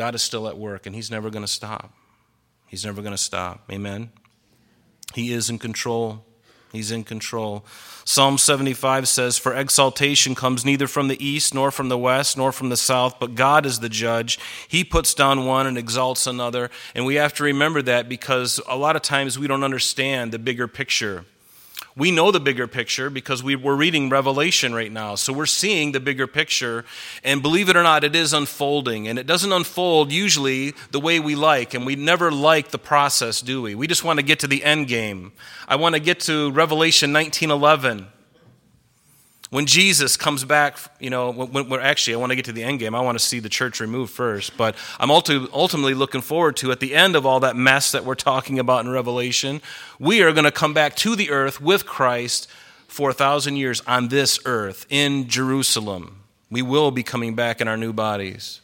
God is still at work, and He's never going to stop. He's never going to stop. Amen. He is in control. He's in control. Psalm 75 says, For exaltation comes neither from the east, nor from the west, nor from the south, but God is the judge. He puts down one and exalts another. And we have to remember that because a lot of times we don't understand the bigger picture. We know the bigger picture because we, are reading Revelation right now. So we're seeing the bigger picture. And believe it or not, it is unfolding. And it doesn't unfold usually the way we like. And we never like the process, do we? We just want to get to the end game. I want to get to Revelation 1911 when Jesus comes back, you know, when, when, actually I want to get to the end game. I want to see the church removed first, but I'm ultimately looking forward to at the end of all that mess that we're talking about in Revelation, we are going to come back to the earth with Christ for a thousand years on this earth in Jerusalem. We will be coming back in our new bodies.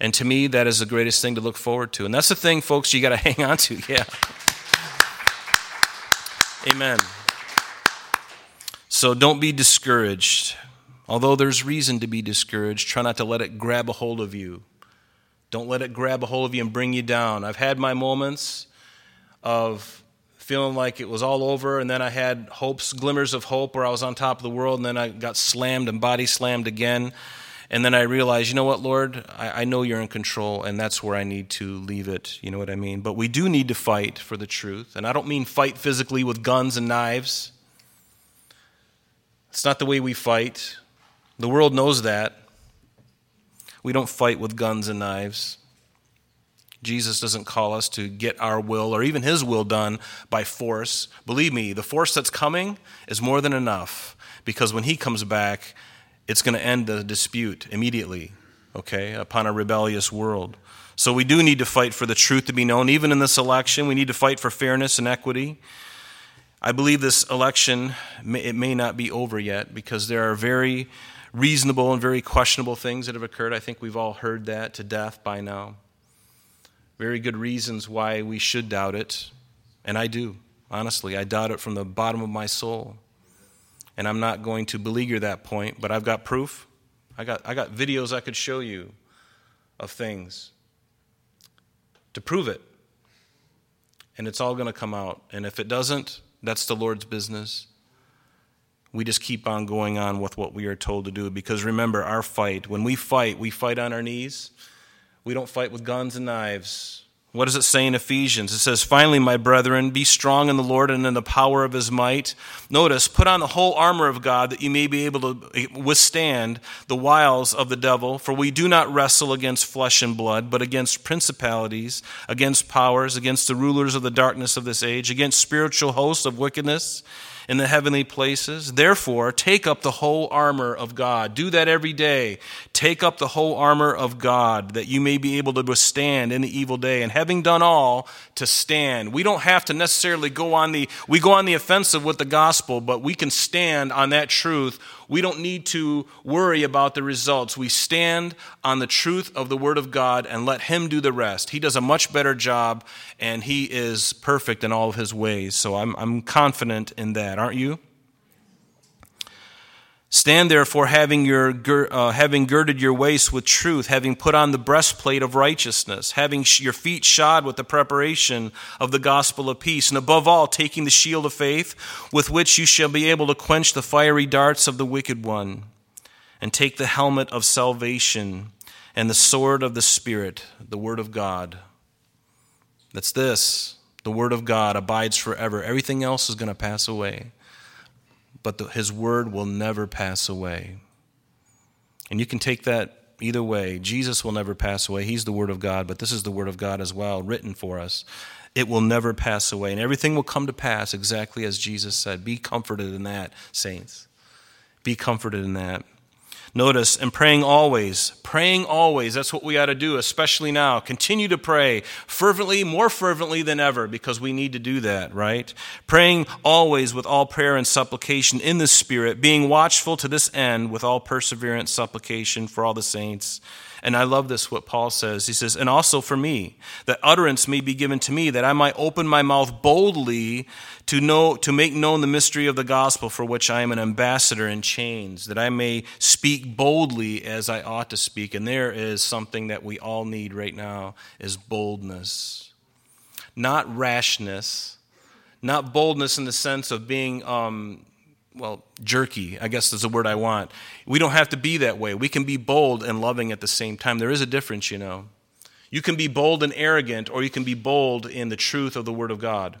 And to me, that is the greatest thing to look forward to. And that's the thing, folks, you got to hang on to. Yeah. Amen. So don't be discouraged. Although there's reason to be discouraged, try not to let it grab a hold of you. Don't let it grab a hold of you and bring you down. I've had my moments of feeling like it was all over, and then I had hopes, glimmers of hope where I was on top of the world, and then I got slammed and body slammed again. And then I realized, you know what, Lord, I, I know you're in control, and that's where I need to leave it. You know what I mean? But we do need to fight for the truth. And I don't mean fight physically with guns and knives. It's not the way we fight. The world knows that. We don't fight with guns and knives. Jesus doesn't call us to get our will or even his will done by force. Believe me, the force that's coming is more than enough because when he comes back, it's going to end the dispute immediately, okay, upon a rebellious world. So we do need to fight for the truth to be known. Even in this election, we need to fight for fairness and equity. I believe this election, it may not be over yet because there are very reasonable and very questionable things that have occurred. I think we've all heard that to death by now. Very good reasons why we should doubt it. And I do, honestly. I doubt it from the bottom of my soul. And I'm not going to beleaguer that point, but I've got proof. I got, I got videos I could show you of things to prove it. And it's all going to come out. And if it doesn't, that's the Lord's business. We just keep on going on with what we are told to do because remember, our fight, when we fight, we fight on our knees. We don't fight with guns and knives. What does it say in Ephesians? It says, Finally, my brethren, be strong in the Lord and in the power of his might. Notice, put on the whole armor of God that you may be able to withstand the wiles of the devil. For we do not wrestle against flesh and blood, but against principalities, against powers, against the rulers of the darkness of this age, against spiritual hosts of wickedness in the heavenly places. Therefore, take up the whole armor of God. Do that every day. Take up the whole armor of God that you may be able to withstand in the evil day. And having done all, to stand. We don't have to necessarily go on the, we go on the offensive with the gospel, but we can stand on that truth we don't need to worry about the results. We stand on the truth of the Word of God and let Him do the rest. He does a much better job, and He is perfect in all of His ways. So I'm, I'm confident in that, aren't you? Stand therefore, having, your, uh, having girded your waist with truth, having put on the breastplate of righteousness, having your feet shod with the preparation of the gospel of peace, and above all, taking the shield of faith, with which you shall be able to quench the fiery darts of the wicked one, and take the helmet of salvation and the sword of the Spirit, the word of God. That's this the word of God abides forever. Everything else is going to pass away but the, his word will never pass away. And you can take that either way. Jesus will never pass away. He's the word of God, but this is the word of God as well, written for us. It will never pass away, and everything will come to pass exactly as Jesus said. Be comforted in that, saints. Be comforted in that. Notice, and praying always. Praying always. That's what we got to do, especially now. Continue to pray fervently, more fervently than ever, because we need to do that, right? Praying always with all prayer and supplication in the Spirit, being watchful to this end with all perseverance, supplication for all the saints And I love this, what Paul says. He says, And also for me, that utterance may be given to me, that I might open my mouth boldly to, know, to make known the mystery of the gospel, for which I am an ambassador in chains, that I may speak boldly as I ought to speak. And there is something that we all need right now is boldness. Not rashness, not boldness in the sense of being um, well, jerky, I guess is the word I want. We don't have to be that way. We can be bold and loving at the same time. There is a difference, you know. You can be bold and arrogant, or you can be bold in the truth of the Word of God.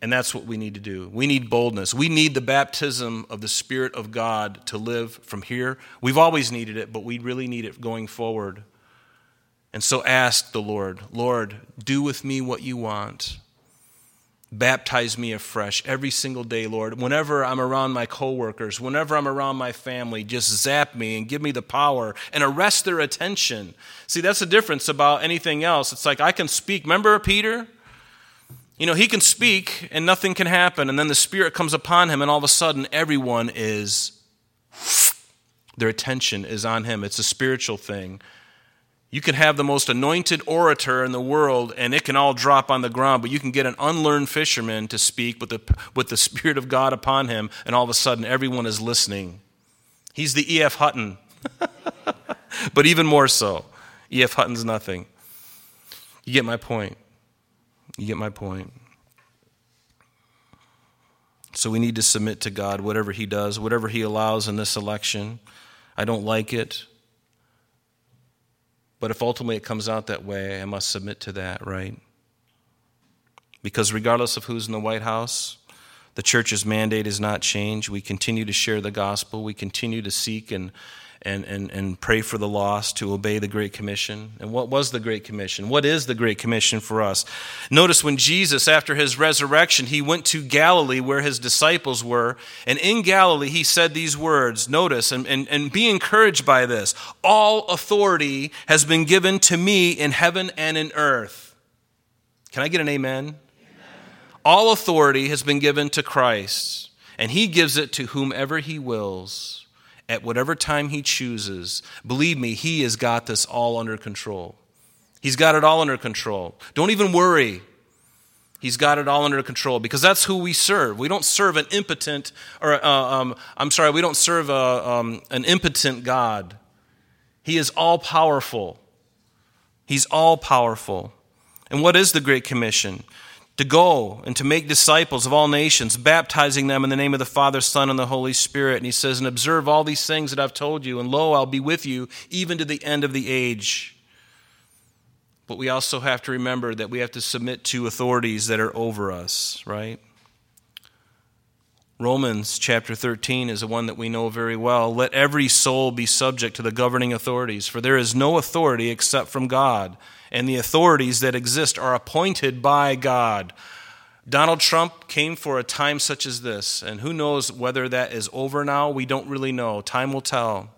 And that's what we need to do. We need boldness. We need the baptism of the Spirit of God to live from here. We've always needed it, but we really need it going forward. And so ask the Lord, Lord, do with me what you want. Baptize me afresh every single day, Lord. Whenever I'm around my coworkers, whenever I'm around my family, just zap me and give me the power and arrest their attention. See, that's the difference about anything else. It's like I can speak. Remember Peter? You know, he can speak and nothing can happen, and then the Spirit comes upon him, and all of a sudden everyone is, their attention is on him. It's a spiritual thing. You can have the most anointed orator in the world and it can all drop on the ground, but you can get an unlearned fisherman to speak with the, with the Spirit of God upon him, and all of a sudden everyone is listening. He's the E.F. Hutton, but even more so. E.F. Hutton's nothing. You get my point. You get my point. So we need to submit to God, whatever He does, whatever He allows in this election. I don't like it. But if ultimately it comes out that way, I must submit to that, right? Because regardless of who's in the White House, the church's mandate is not changed. We continue to share the gospel. We continue to seek and and, and, and pray for the lost to obey the Great Commission. And what was the Great Commission? What is the Great Commission for us? Notice when Jesus, after his resurrection, he went to Galilee where his disciples were. And in Galilee, he said these words. Notice and, and, and be encouraged by this. All authority has been given to me in heaven and in earth. Can I get an amen? amen. All authority has been given to Christ, and he gives it to whomever he wills at whatever time He chooses. Believe me, He has got this all under control. He's got it all under control. Don't even worry. He's got it all under control because that's who we serve. We don't serve an impotent, or uh, um, I'm sorry, we don't serve a, um, an impotent God. He is all powerful. He's all powerful. And what is the Great Commission? To go and to make disciples of all nations, baptizing them in the name of the Father, Son, and the Holy Spirit. And he says, And observe all these things that I've told you, and lo, I'll be with you even to the end of the age. But we also have to remember that we have to submit to authorities that are over us, right? Romans chapter 13 is the one that we know very well. Let every soul be subject to the governing authorities, for there is no authority except from God and the authorities that exist are appointed by God. Donald Trump came for a time such as this, and who knows whether that is over now? We don't really know. Time will tell.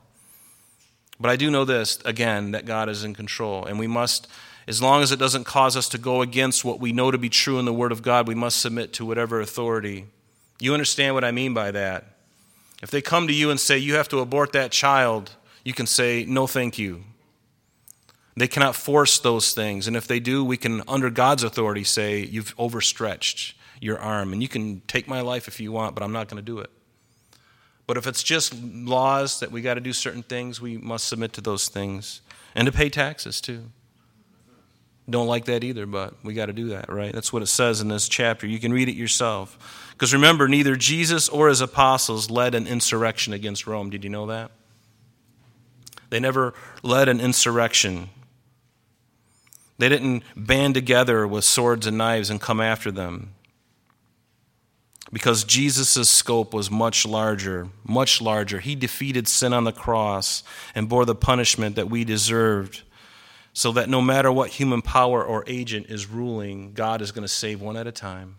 But I do know this, again, that God is in control, and we must, as long as it doesn't cause us to go against what we know to be true in the Word of God, we must submit to whatever authority. You understand what I mean by that? If they come to you and say, you have to abort that child, you can say, no, thank you. They cannot force those things. And if they do, we can, under God's authority, say, You've overstretched your arm. And you can take my life if you want, but I'm not going to do it. But if it's just laws that we got to do certain things, we must submit to those things and to pay taxes too. Don't like that either, but we got to do that, right? That's what it says in this chapter. You can read it yourself. Because remember, neither Jesus or his apostles led an insurrection against Rome. Did you know that? They never led an insurrection. They didn't band together with swords and knives and come after them. Because Jesus' scope was much larger, much larger. He defeated sin on the cross and bore the punishment that we deserved, so that no matter what human power or agent is ruling, God is going to save one at a time.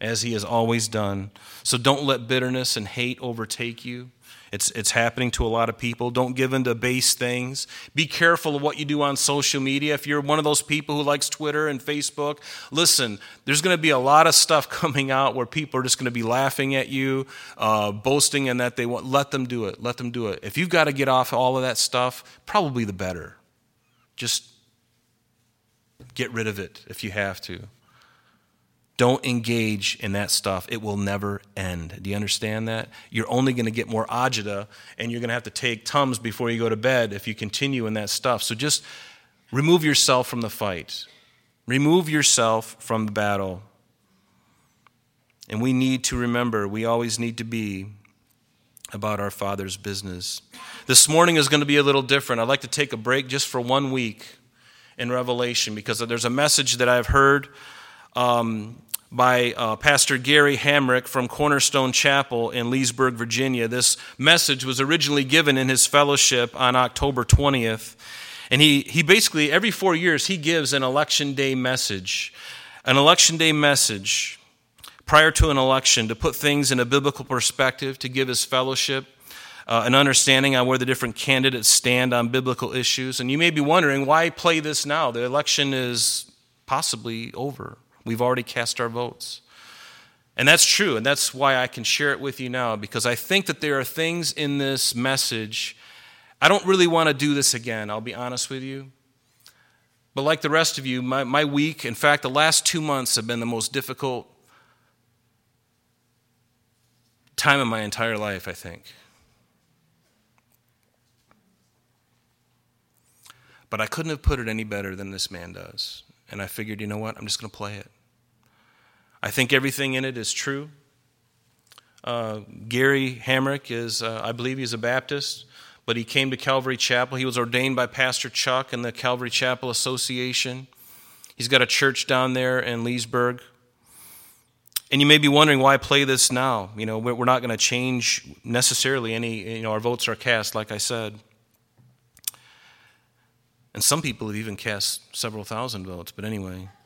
as he has always done. So don't let bitterness and hate overtake you. It's, it's happening to a lot of people. Don't give in to base things. Be careful of what you do on social media. If you're one of those people who likes Twitter and Facebook, listen, there's going to be a lot of stuff coming out where people are just going to be laughing at you, uh, boasting, and that they want. Let them do it. Let them do it. If you've got to get off all of that stuff, probably the better. Just get rid of it if you have to. Don't engage in that stuff. It will never end. Do you understand that? You're only going to get more agita, and you're going to have to take Tums before you go to bed if you continue in that stuff. So just remove yourself from the fight, remove yourself from the battle. And we need to remember, we always need to be about our Father's business. This morning is going to be a little different. I'd like to take a break just for one week in Revelation because there's a message that I've heard. Um, by uh, Pastor Gary Hamrick from Cornerstone Chapel in Leesburg, Virginia. This message was originally given in his fellowship on October 20th. And he, he basically, every four years, he gives an election day message. An election day message prior to an election to put things in a biblical perspective, to give his fellowship uh, an understanding on where the different candidates stand on biblical issues. And you may be wondering, why play this now? The election is possibly over. We've already cast our votes. And that's true, and that's why I can share it with you now, because I think that there are things in this message. I don't really want to do this again, I'll be honest with you. But like the rest of you, my, my week, in fact, the last two months have been the most difficult time of my entire life, I think. But I couldn't have put it any better than this man does. And I figured, you know what? I'm just going to play it. I think everything in it is true. Uh, Gary Hamrick is, uh, I believe he's a Baptist, but he came to Calvary Chapel. He was ordained by Pastor Chuck and the Calvary Chapel Association. He's got a church down there in Leesburg. And you may be wondering why I play this now. You know, we're not going to change necessarily any, you know, our votes are cast, like I said. And some people have even cast several thousand votes, but anyway.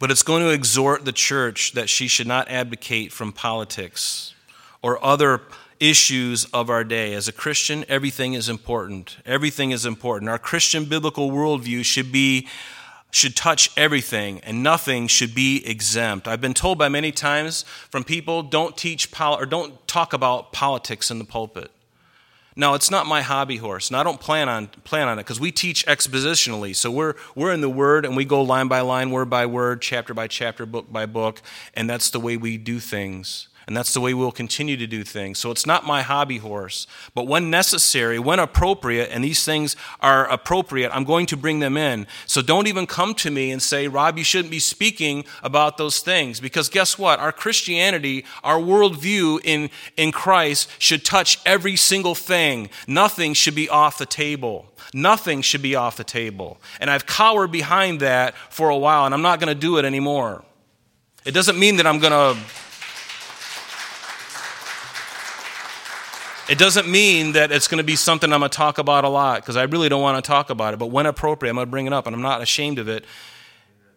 But it's going to exhort the church that she should not abdicate from politics or other issues of our day. As a Christian, everything is important. Everything is important. Our Christian biblical worldview should be should touch everything and nothing should be exempt. I've been told by many times from people don't teach pol- or don't talk about politics in the pulpit. No, it's not my hobby horse, and I don't plan on plan on it because we teach expositionally. So we're we're in the Word, and we go line by line, word by word, chapter by chapter, book by book, and that's the way we do things. And that's the way we'll continue to do things. So it's not my hobby horse. But when necessary, when appropriate, and these things are appropriate, I'm going to bring them in. So don't even come to me and say, Rob, you shouldn't be speaking about those things. Because guess what? Our Christianity, our worldview in, in Christ should touch every single thing. Nothing should be off the table. Nothing should be off the table. And I've cowered behind that for a while, and I'm not going to do it anymore. It doesn't mean that I'm going to It doesn't mean that it's going to be something I'm going to talk about a lot because I really don't want to talk about it. But when appropriate, I'm going to bring it up, and I'm not ashamed of it.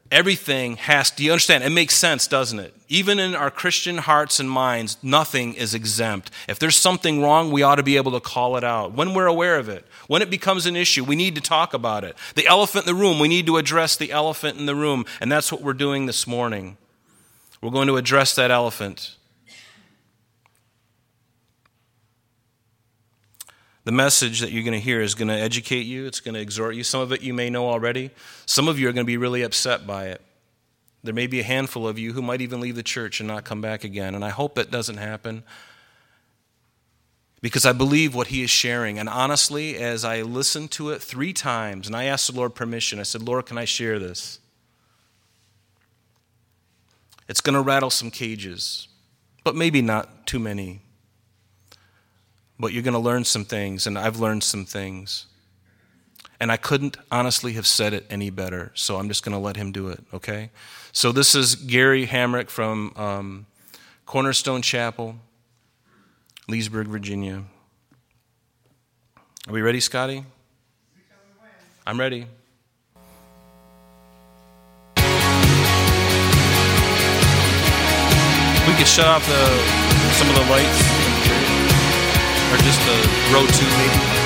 Everything has, do you understand? It makes sense, doesn't it? Even in our Christian hearts and minds, nothing is exempt. If there's something wrong, we ought to be able to call it out. When we're aware of it, when it becomes an issue, we need to talk about it. The elephant in the room, we need to address the elephant in the room, and that's what we're doing this morning. We're going to address that elephant. The message that you're going to hear is going to educate you, it's going to exhort you. Some of it you may know already. Some of you are going to be really upset by it. There may be a handful of you who might even leave the church and not come back again. And I hope that doesn't happen because I believe what he is sharing. And honestly, as I listened to it three times and I asked the Lord permission, I said, Lord, can I share this? It's going to rattle some cages, but maybe not too many but you're going to learn some things, and I've learned some things. And I couldn't honestly have said it any better, so I'm just going to let him do it, okay? So this is Gary Hamrick from um, Cornerstone Chapel, Leesburg, Virginia. Are we ready, Scotty? I'm ready. We could shut off the, some of the lights or just the row two maybe.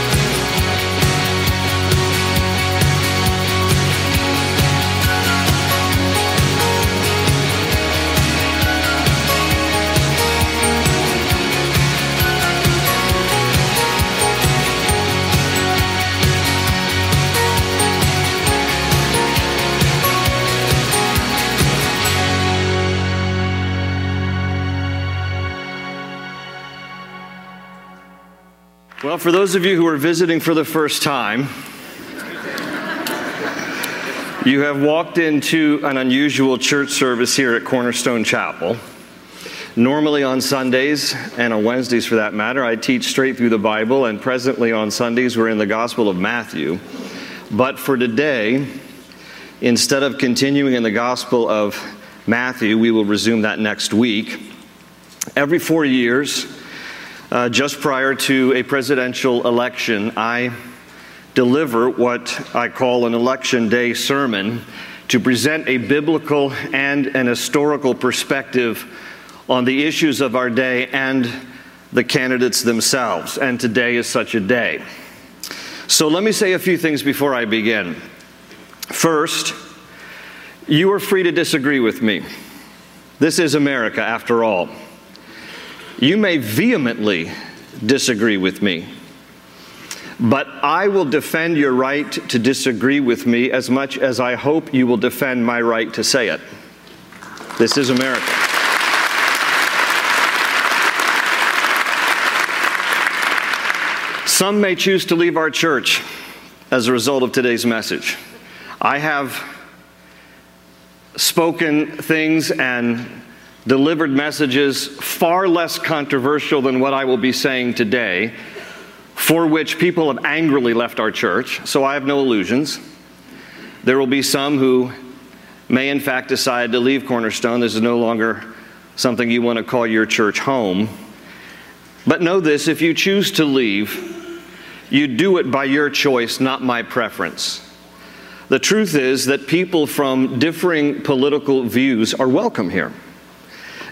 Well, for those of you who are visiting for the first time, you have walked into an unusual church service here at Cornerstone Chapel. Normally on Sundays, and on Wednesdays for that matter, I teach straight through the Bible, and presently on Sundays, we're in the Gospel of Matthew. But for today, instead of continuing in the Gospel of Matthew, we will resume that next week. Every four years, uh, just prior to a presidential election, I deliver what I call an election day sermon to present a biblical and an historical perspective on the issues of our day and the candidates themselves. And today is such a day. So let me say a few things before I begin. First, you are free to disagree with me. This is America, after all. You may vehemently disagree with me, but I will defend your right to disagree with me as much as I hope you will defend my right to say it. This is America. Some may choose to leave our church as a result of today's message. I have spoken things and delivered messages far less controversial than what I will be saying today, for which people have angrily left our church, so I have no illusions. There will be some who may, in fact, decide to leave Cornerstone. This is no longer something you want to call your church home. But know this if you choose to leave, you do it by your choice, not my preference. The truth is that people from differing political views are welcome here.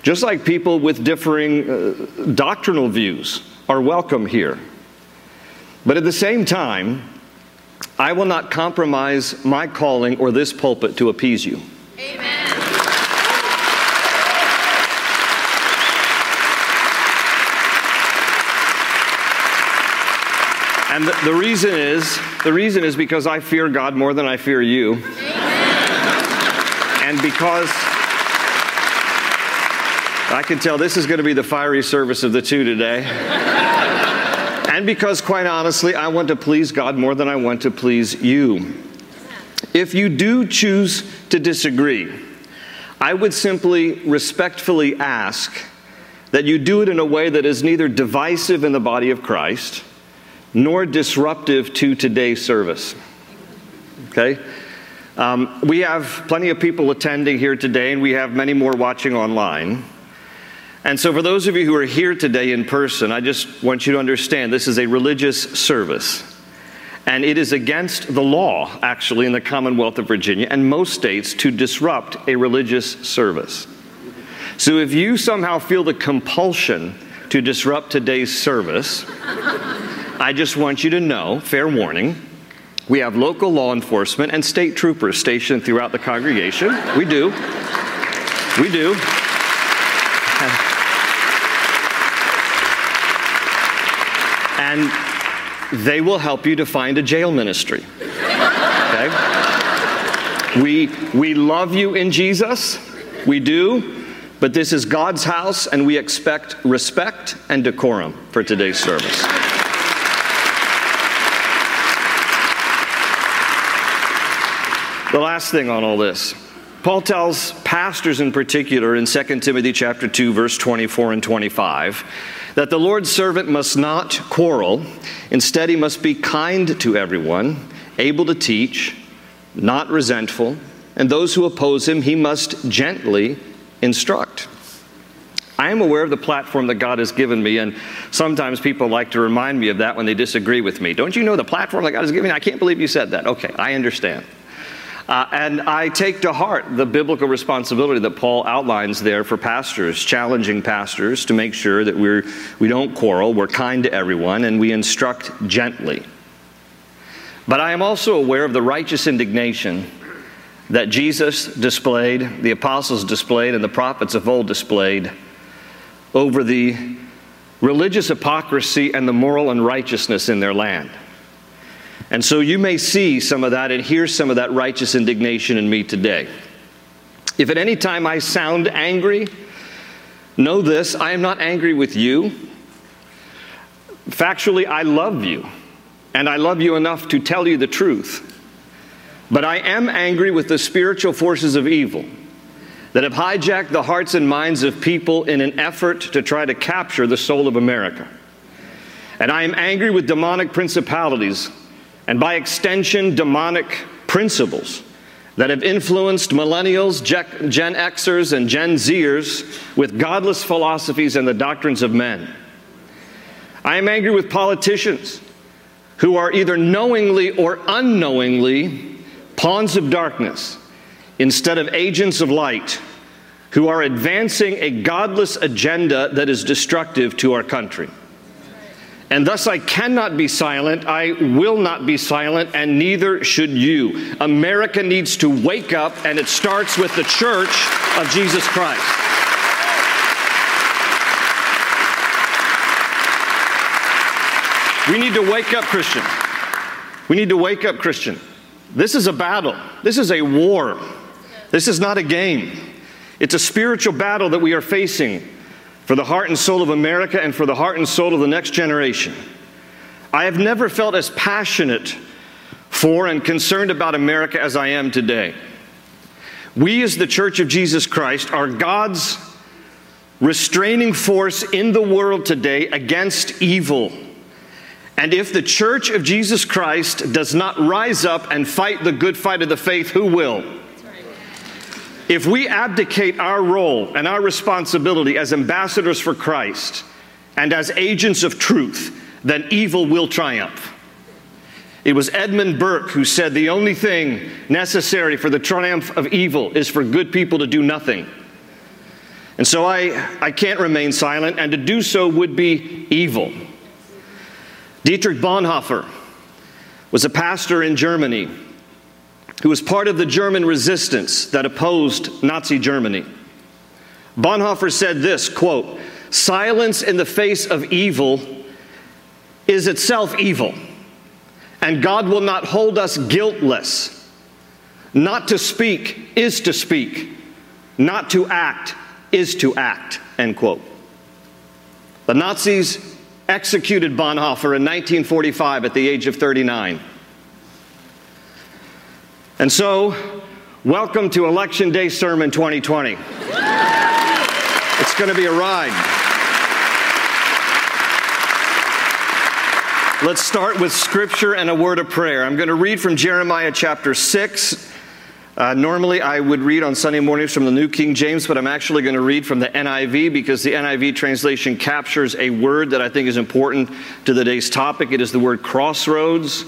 Just like people with differing uh, doctrinal views are welcome here. But at the same time, I will not compromise my calling or this pulpit to appease you. Amen. And the, the, reason is the reason is because I fear God more than I fear you. Amen. And because I can tell this is going to be the fiery service of the two today. and because, quite honestly, I want to please God more than I want to please you. If you do choose to disagree, I would simply respectfully ask that you do it in a way that is neither divisive in the body of Christ nor disruptive to today's service. Okay? Um, we have plenty of people attending here today, and we have many more watching online. And so, for those of you who are here today in person, I just want you to understand this is a religious service. And it is against the law, actually, in the Commonwealth of Virginia and most states to disrupt a religious service. So, if you somehow feel the compulsion to disrupt today's service, I just want you to know, fair warning, we have local law enforcement and state troopers stationed throughout the congregation. We do. We do. And they will help you to find a jail ministry. Okay? We, we love you in Jesus, we do, but this is God's house, and we expect respect and decorum for today's service. The last thing on all this. Paul tells pastors in particular in 2 Timothy chapter 2 verse 24 and 25 that the Lord's servant must not quarrel. Instead, he must be kind to everyone, able to teach, not resentful, and those who oppose him, he must gently instruct. I am aware of the platform that God has given me, and sometimes people like to remind me of that when they disagree with me. Don't you know the platform that God has given me? I can't believe you said that. Okay, I understand. Uh, and I take to heart the biblical responsibility that Paul outlines there for pastors, challenging pastors to make sure that we're, we don't quarrel, we're kind to everyone, and we instruct gently. But I am also aware of the righteous indignation that Jesus displayed, the apostles displayed, and the prophets of old displayed over the religious hypocrisy and the moral unrighteousness in their land. And so you may see some of that and hear some of that righteous indignation in me today. If at any time I sound angry, know this I am not angry with you. Factually, I love you, and I love you enough to tell you the truth. But I am angry with the spiritual forces of evil that have hijacked the hearts and minds of people in an effort to try to capture the soul of America. And I am angry with demonic principalities and by extension, demonic principles that have influenced millennials, Gen Xers, and Gen Zers with godless philosophies and the doctrines of men. I am angry with politicians who are either knowingly or unknowingly pawns of darkness instead of agents of light who are advancing a godless agenda that is destructive to our country. And thus I cannot be silent, I will not be silent, and neither should you. America needs to wake up, and it starts with the church of Jesus Christ. We need to wake up, Christian. We need to wake up, Christian. This is a battle. This is a war. This is not a game. It's a spiritual battle that we are facing for the heart and soul of America and for the heart and soul of the next generation. I have never felt as passionate for and concerned about America as I am today. We, as the Church of Jesus Christ, are God's restraining force in the world today against evil. And if the Church of Jesus Christ does not rise up and fight the good fight of the faith, who will? If we abdicate our role and our responsibility as ambassadors for Christ and as agents of truth, then evil will triumph. It was Edmund Burke who said the only thing necessary for the triumph of evil is for good people to do nothing. And so I, I can't remain silent, and to do so would be evil. Dietrich Bonhoeffer was a pastor in Germany who was part of the German resistance that opposed Nazi Germany. Bonhoeffer said this quote, silence in the face of evil is itself evil, and God will not hold us guiltless. Not to speak is to speak, not to act is to act, end quote. The Nazis executed Bonhoeffer in 1945 at the age of 39. And so, welcome to Election Day Sermon 2020. It's going to be a ride. Let's start with scripture and a word of prayer. I'm going to read from Jeremiah chapter 6. Uh, normally, I would read on Sunday mornings from the New King James, but I'm actually going to read from the NIV because the NIV translation captures a word that I think is important to today's topic. It is the word crossroads.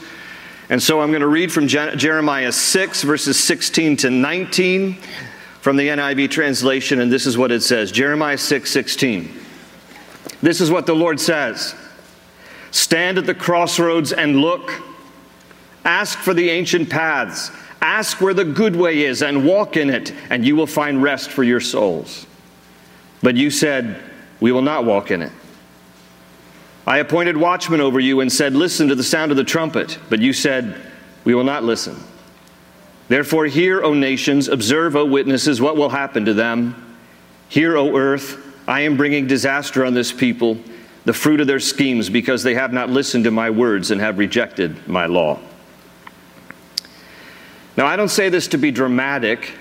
And so I'm going to read from Jeremiah 6, verses 16 to 19 from the NIV translation, and this is what it says Jeremiah 6 16. This is what the Lord says Stand at the crossroads and look. Ask for the ancient paths. Ask where the good way is and walk in it, and you will find rest for your souls. But you said, We will not walk in it. I appointed watchmen over you and said, Listen to the sound of the trumpet. But you said, We will not listen. Therefore, hear, O nations, observe, O witnesses, what will happen to them. Hear, O earth, I am bringing disaster on this people, the fruit of their schemes, because they have not listened to my words and have rejected my law. Now, I don't say this to be dramatic.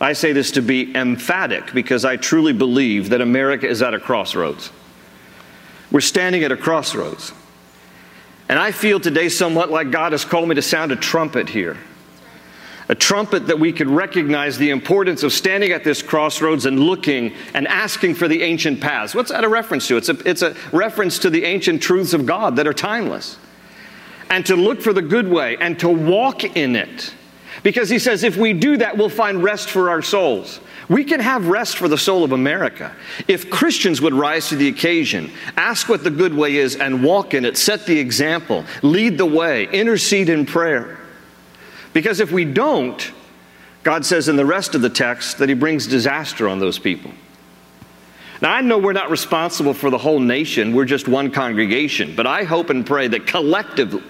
I say this to be emphatic because I truly believe that America is at a crossroads. We're standing at a crossroads. And I feel today somewhat like God has called me to sound a trumpet here. A trumpet that we could recognize the importance of standing at this crossroads and looking and asking for the ancient paths. What's that a reference to? It's a, it's a reference to the ancient truths of God that are timeless. And to look for the good way and to walk in it Because he says if we do that, we'll find rest for our souls. We can have rest for the soul of America if Christians would rise to the occasion, ask what the good way is, and walk in it, set the example, lead the way, intercede in prayer. Because if we don't, God says in the rest of the text that He brings disaster on those people. Now, I know we're not responsible for the whole nation, we're just one congregation, but I hope and pray that collectively,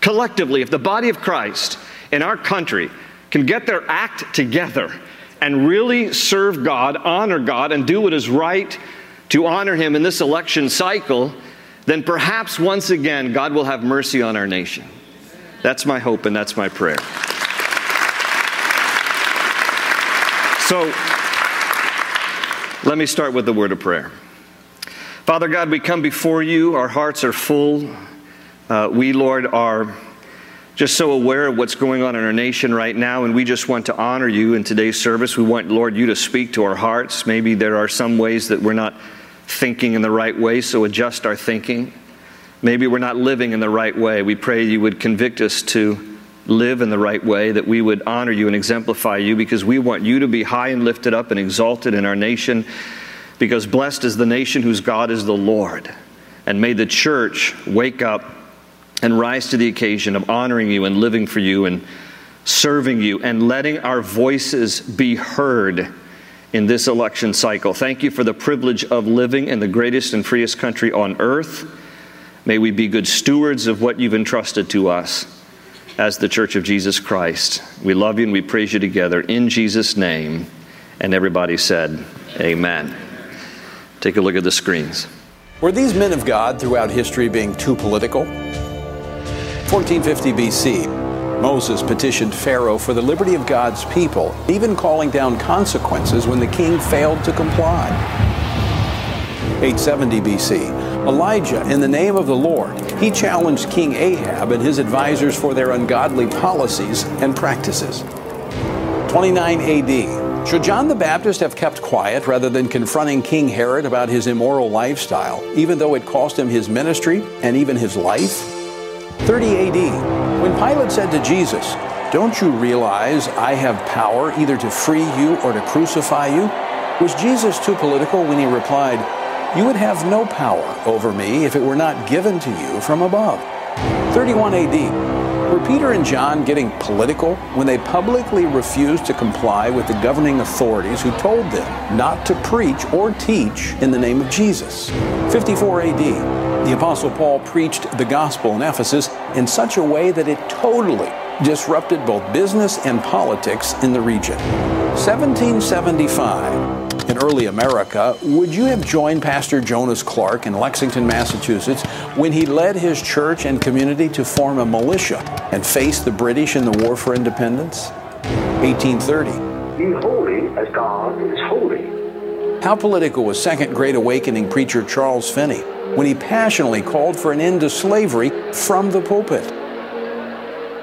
collectively, if the body of Christ in our country can get their act together and really serve God, honor God, and do what is right to honor Him in this election cycle, then perhaps once again God will have mercy on our nation. That's my hope and that's my prayer. So, let me start with the word of prayer. Father God, we come before you. Our hearts are full. Uh, we, Lord, are just so aware of what's going on in our nation right now, and we just want to honor you in today's service. We want, Lord, you to speak to our hearts. Maybe there are some ways that we're not thinking in the right way, so adjust our thinking. Maybe we're not living in the right way. We pray you would convict us to live in the right way, that we would honor you and exemplify you, because we want you to be high and lifted up and exalted in our nation, because blessed is the nation whose God is the Lord. And may the church wake up and rise to the occasion of honoring you and living for you and serving you and letting our voices be heard in this election cycle. Thank you for the privilege of living in the greatest and freest country on earth. May we be good stewards of what you've entrusted to us as the Church of Jesus Christ. We love you and we praise you together in Jesus' name. And everybody said, Amen. Take a look at the screens. Were these men of God throughout history being too political? 1450 BC, Moses petitioned Pharaoh for the liberty of God's people, even calling down consequences when the king failed to comply. 870 BC, Elijah, in the name of the Lord, he challenged King Ahab and his advisors for their ungodly policies and practices. 29 AD. Should John the Baptist have kept quiet rather than confronting King Herod about his immoral lifestyle, even though it cost him his ministry and even his life? 30 AD. When Pilate said to Jesus, Don't you realize I have power either to free you or to crucify you? Was Jesus too political when he replied, you would have no power over me if it were not given to you from above. 31 AD. Were Peter and John getting political when they publicly refused to comply with the governing authorities who told them not to preach or teach in the name of Jesus? 54 AD. The Apostle Paul preached the gospel in Ephesus in such a way that it totally disrupted both business and politics in the region. 1775 in early America, would you have joined Pastor Jonas Clarke in Lexington, Massachusetts, when he led his church and community to form a militia and face the British in the War for Independence? 1830. Be holy as God is holy. How political was Second Great Awakening preacher Charles Finney when he passionately called for an end to slavery from the pulpit?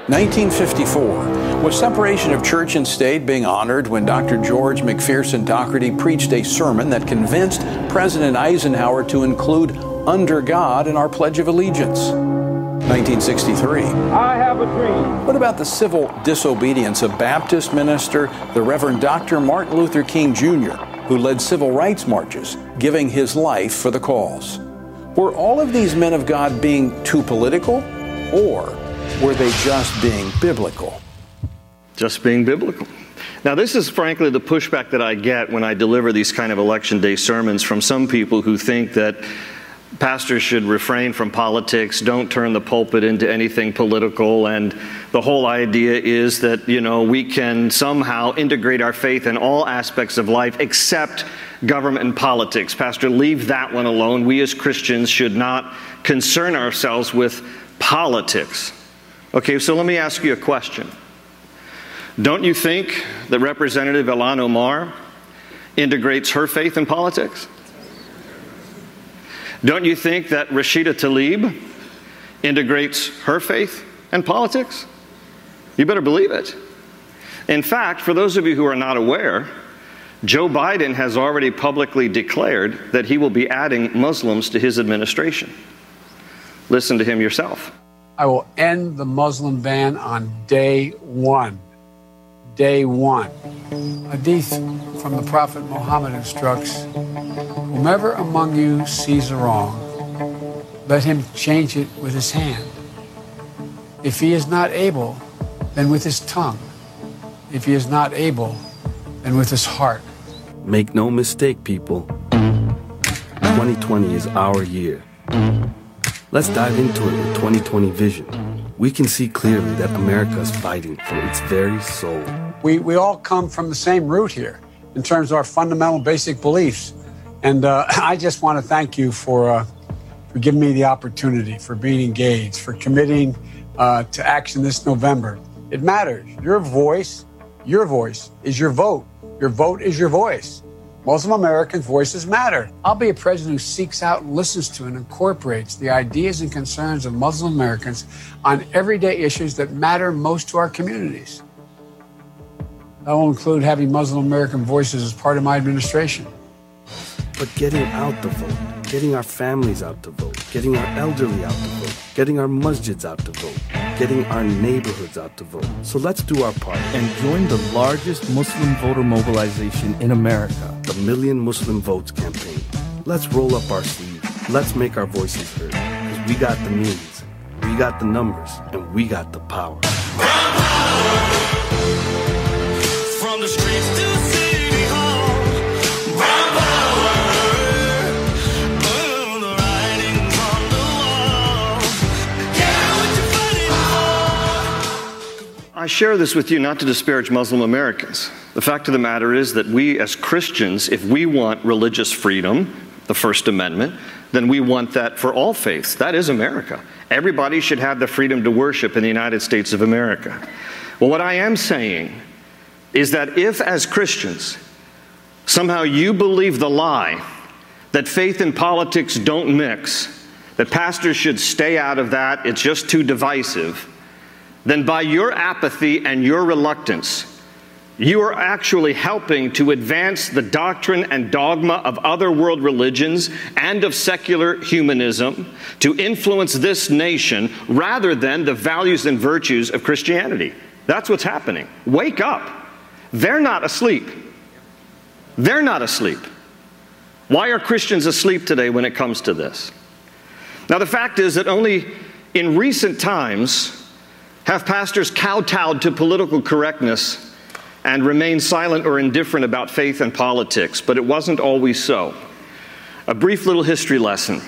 1954 was separation of church and state being honored when Dr. George MacPherson Docherty preached a sermon that convinced President Eisenhower to include under God in our Pledge of Allegiance. 1963. I have a dream. What about the civil disobedience of Baptist minister, the Reverend Dr. Martin Luther King Jr., who led civil rights marches, giving his life for the cause? Were all of these men of God being too political, or were they just being biblical? Just being biblical. Now, this is frankly the pushback that I get when I deliver these kind of election day sermons from some people who think that pastors should refrain from politics, don't turn the pulpit into anything political, and the whole idea is that, you know, we can somehow integrate our faith in all aspects of life except government and politics. Pastor, leave that one alone. We as Christians should not concern ourselves with politics. Okay, so let me ask you a question. Don't you think that Representative Ilhan Omar integrates her faith in politics? Don't you think that Rashida Tlaib integrates her faith in politics? You better believe it. In fact, for those of you who are not aware, Joe Biden has already publicly declared that he will be adding Muslims to his administration. Listen to him yourself. I will end the Muslim ban on day one. Day one. Hadith from the Prophet Muhammad instructs Whomever among you sees a wrong, let him change it with his hand. If he is not able, then with his tongue. If he is not able, then with his heart. Make no mistake, people. 2020 is our year. Let's dive into it with 2020 vision. We can see clearly that America is fighting for its very soul. We, we all come from the same root here in terms of our fundamental basic beliefs. And uh, I just want to thank you for, uh, for giving me the opportunity, for being engaged, for committing uh, to action this November. It matters. Your voice, your voice is your vote. Your vote is your voice. Muslim American voices matter. I'll be a president who seeks out and listens to and incorporates the ideas and concerns of Muslim Americans on everyday issues that matter most to our communities. That will include having Muslim American voices as part of my administration. But getting out the vote, getting our families out to vote, getting our elderly out to vote, getting our masjids out to vote, getting our neighborhoods out to vote. So let's do our part. and join the largest Muslim voter mobilization in America. The Million Muslim Votes campaign. Let's roll up our sleeves. Let's make our voices heard. Because we got the means, we got the numbers, and we got the power. I share this with you not to disparage Muslim Americans. The fact of the matter is that we, as Christians, if we want religious freedom, the First Amendment, then we want that for all faiths. That is America. Everybody should have the freedom to worship in the United States of America. Well, what I am saying is that if, as Christians, somehow you believe the lie that faith and politics don't mix, that pastors should stay out of that, it's just too divisive, then by your apathy and your reluctance, you are actually helping to advance the doctrine and dogma of other world religions and of secular humanism to influence this nation rather than the values and virtues of Christianity. That's what's happening. Wake up. They're not asleep. They're not asleep. Why are Christians asleep today when it comes to this? Now, the fact is that only in recent times have pastors kowtowed to political correctness and remained silent or indifferent about faith and politics, but it wasn't always so. A brief little history lesson.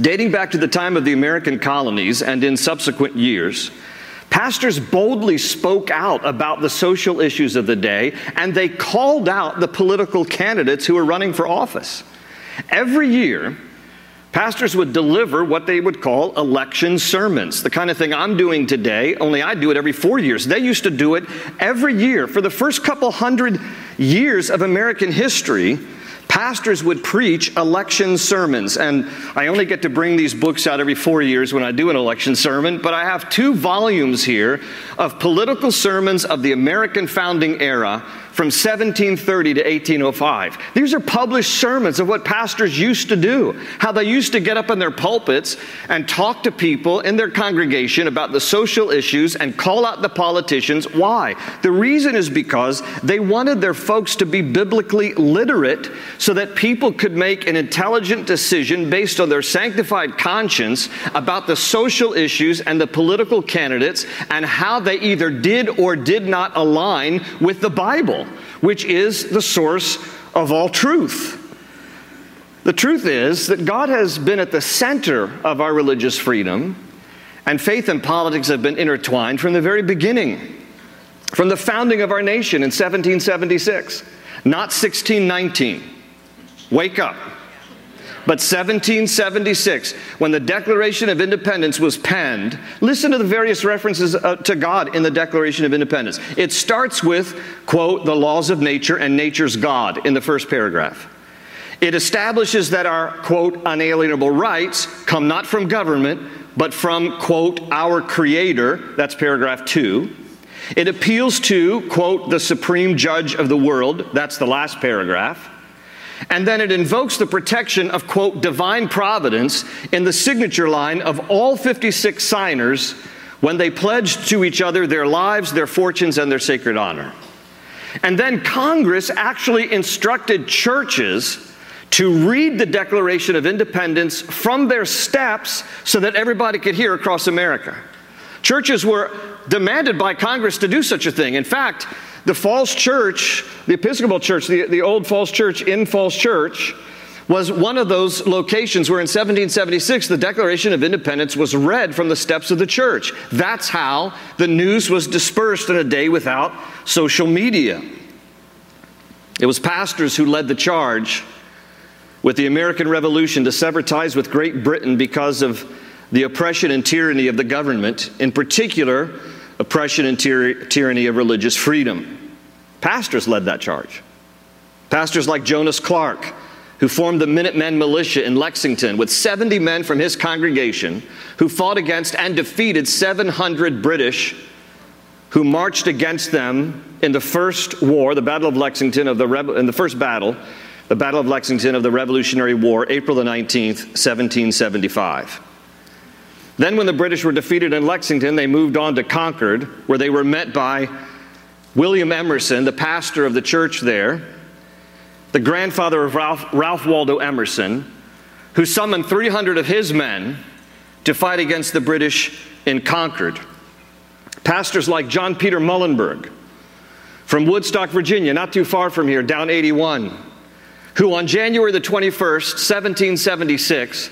Dating back to the time of the American colonies and in subsequent years, pastors boldly spoke out about the social issues of the day and they called out the political candidates who were running for office. Every year, Pastors would deliver what they would call election sermons, the kind of thing I'm doing today, only I do it every four years. They used to do it every year. For the first couple hundred years of American history, pastors would preach election sermons. And I only get to bring these books out every four years when I do an election sermon, but I have two volumes here of political sermons of the American founding era from 1730 to 1805. These are published sermons of what pastors used to do, how they used to get up in their pulpits and talk to people in their congregation about the social issues and call out the politicians. Why? The reason is because they wanted their folks to be biblically literate so that people could make an intelligent decision based on their sanctified conscience about the social issues and the political candidates and how they either did or did not align with the Bible which is the source of all truth. The truth is that God has been at the center of our religious freedom, and faith and politics have been intertwined from the very beginning, from the founding of our nation in 1776, not 1619. Wake up. But 1776, when the Declaration of Independence was penned, listen to the various references uh, to God in the Declaration of Independence. It starts with, quote, the laws of nature and nature's God in the first paragraph. It establishes that our, quote, unalienable rights come not from government, but from, quote, our Creator. That's paragraph two. It appeals to, quote, the supreme judge of the world. That's the last paragraph. And then it invokes the protection of, quote, divine providence in the signature line of all 56 signers when they pledged to each other their lives, their fortunes, and their sacred honor. And then Congress actually instructed churches to read the Declaration of Independence from their steps so that everybody could hear across America. Churches were demanded by Congress to do such a thing. In fact, the Falls Church, the Episcopal Church, the, the old Falls Church in Falls Church, was one of those locations where in 1776 the Declaration of Independence was read from the steps of the church. That's how the news was dispersed in a day without social media. It was pastors who led the charge with the American Revolution to sever ties with Great Britain because of the oppression and tyranny of the government, in particular, oppression and tyr- tyranny of religious freedom. Pastors led that charge. Pastors like Jonas Clarke, who formed the Minutemen militia in Lexington with 70 men from his congregation, who fought against and defeated 700 British who marched against them in the first war, the Battle of Lexington, of the Reb- in the first battle, the Battle of Lexington of the Revolutionary War, April the 19th, 1775. Then, when the British were defeated in Lexington, they moved on to Concord, where they were met by William Emerson, the pastor of the church there, the grandfather of Ralph, Ralph Waldo Emerson, who summoned 300 of his men to fight against the British in Concord. Pastors like John Peter Muhlenberg from Woodstock, Virginia, not too far from here, down 81, who on January the 21st, 1776,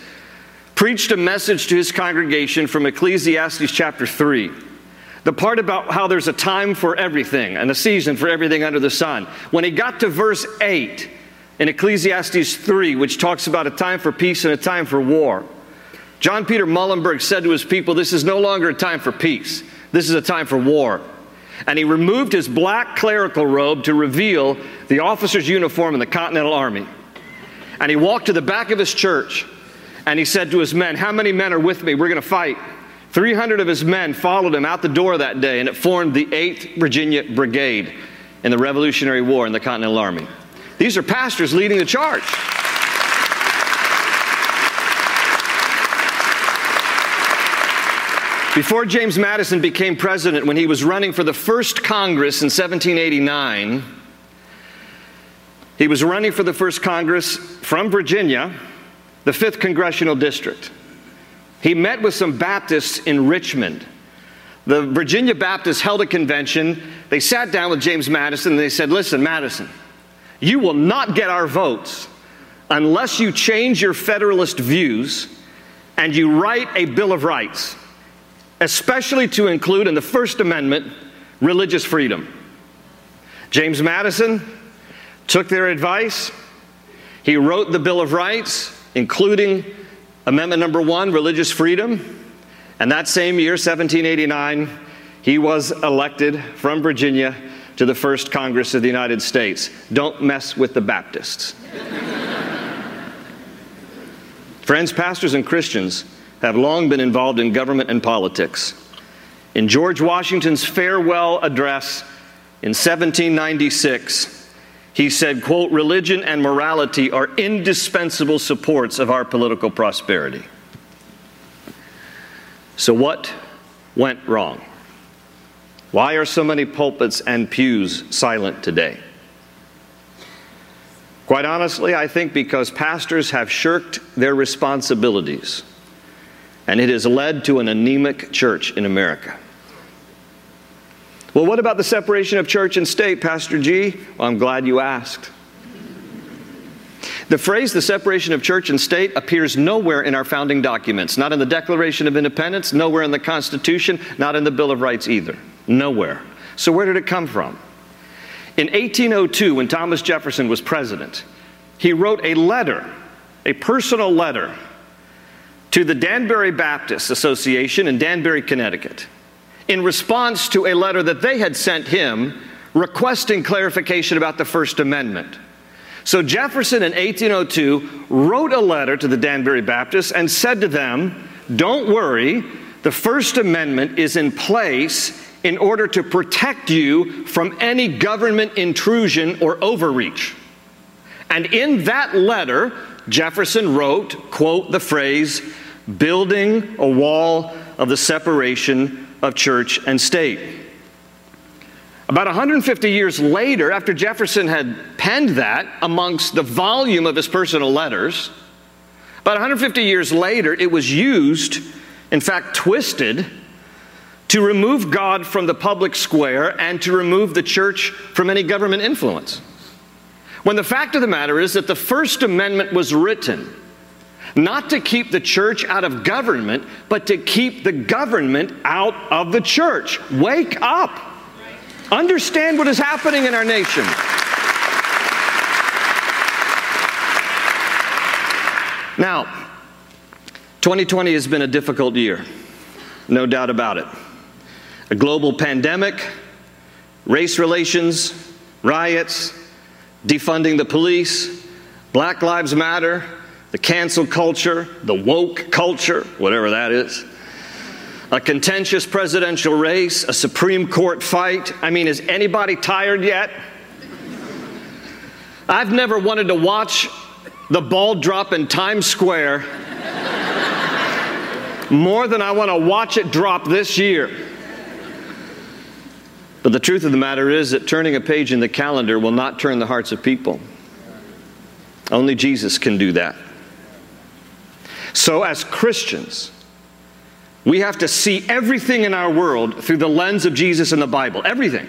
preached a message to his congregation from Ecclesiastes chapter 3. The part about how there's a time for everything and a season for everything under the sun. When he got to verse 8 in Ecclesiastes 3, which talks about a time for peace and a time for war, John Peter Muhlenberg said to his people, This is no longer a time for peace, this is a time for war. And he removed his black clerical robe to reveal the officer's uniform in the Continental Army. And he walked to the back of his church and he said to his men, How many men are with me? We're going to fight. 300 of his men followed him out the door that day, and it formed the 8th Virginia Brigade in the Revolutionary War in the Continental Army. These are pastors leading the charge. Before James Madison became president, when he was running for the first Congress in 1789, he was running for the first Congress from Virginia, the 5th Congressional District. He met with some Baptists in Richmond. The Virginia Baptists held a convention. They sat down with James Madison and they said, Listen, Madison, you will not get our votes unless you change your Federalist views and you write a Bill of Rights, especially to include in the First Amendment religious freedom. James Madison took their advice. He wrote the Bill of Rights, including Amendment number one, religious freedom. And that same year, 1789, he was elected from Virginia to the first Congress of the United States. Don't mess with the Baptists. Friends, pastors, and Christians have long been involved in government and politics. In George Washington's farewell address in 1796, he said, quote, religion and morality are indispensable supports of our political prosperity. So, what went wrong? Why are so many pulpits and pews silent today? Quite honestly, I think because pastors have shirked their responsibilities, and it has led to an anemic church in America. Well, what about the separation of church and state, Pastor G? Well, I'm glad you asked. The phrase the separation of church and state appears nowhere in our founding documents, not in the Declaration of Independence, nowhere in the Constitution, not in the Bill of Rights either. Nowhere. So, where did it come from? In 1802, when Thomas Jefferson was president, he wrote a letter, a personal letter, to the Danbury Baptist Association in Danbury, Connecticut in response to a letter that they had sent him requesting clarification about the First Amendment. So Jefferson in 1802 wrote a letter to the Danbury Baptists and said to them, Don't worry, the First Amendment is in place in order to protect you from any government intrusion or overreach. And in that letter, Jefferson wrote, quote, the phrase, building a wall of the separation of church and state. About 150 years later, after Jefferson had penned that amongst the volume of his personal letters, about 150 years later, it was used, in fact, twisted, to remove God from the public square and to remove the church from any government influence. When the fact of the matter is that the First Amendment was written not to keep the church out of government, but to keep the government out of the church. Wake up! Understand what is happening in our nation. Now, 2020 has been a difficult year, no doubt about it. A global pandemic, race relations, riots, defunding the police, Black Lives Matter, the cancel culture, the woke culture, whatever that is a contentious presidential race, a Supreme Court fight. I mean, is anybody tired yet? I've never wanted to watch the ball drop in Times Square more than I want to watch it drop this year. But the truth of the matter is that turning a page in the calendar will not turn the hearts of people. Only Jesus can do that. So, as Christians, we have to see everything in our world through the lens of Jesus and the Bible. Everything.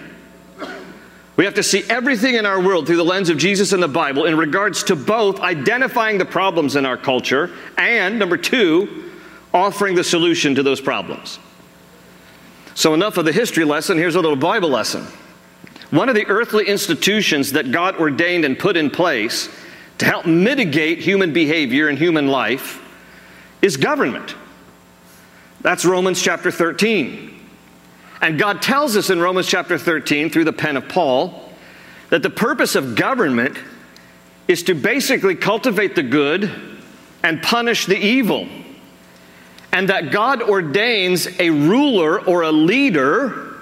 We have to see everything in our world through the lens of Jesus and the Bible in regards to both identifying the problems in our culture and, number two, offering the solution to those problems. So, enough of the history lesson, here's a little Bible lesson. One of the earthly institutions that God ordained and put in place to help mitigate human behavior and human life is government. That's Romans chapter 13. And God tells us in Romans chapter 13, through the pen of Paul, that the purpose of government is to basically cultivate the good and punish the evil. And that God ordains a ruler or a leader,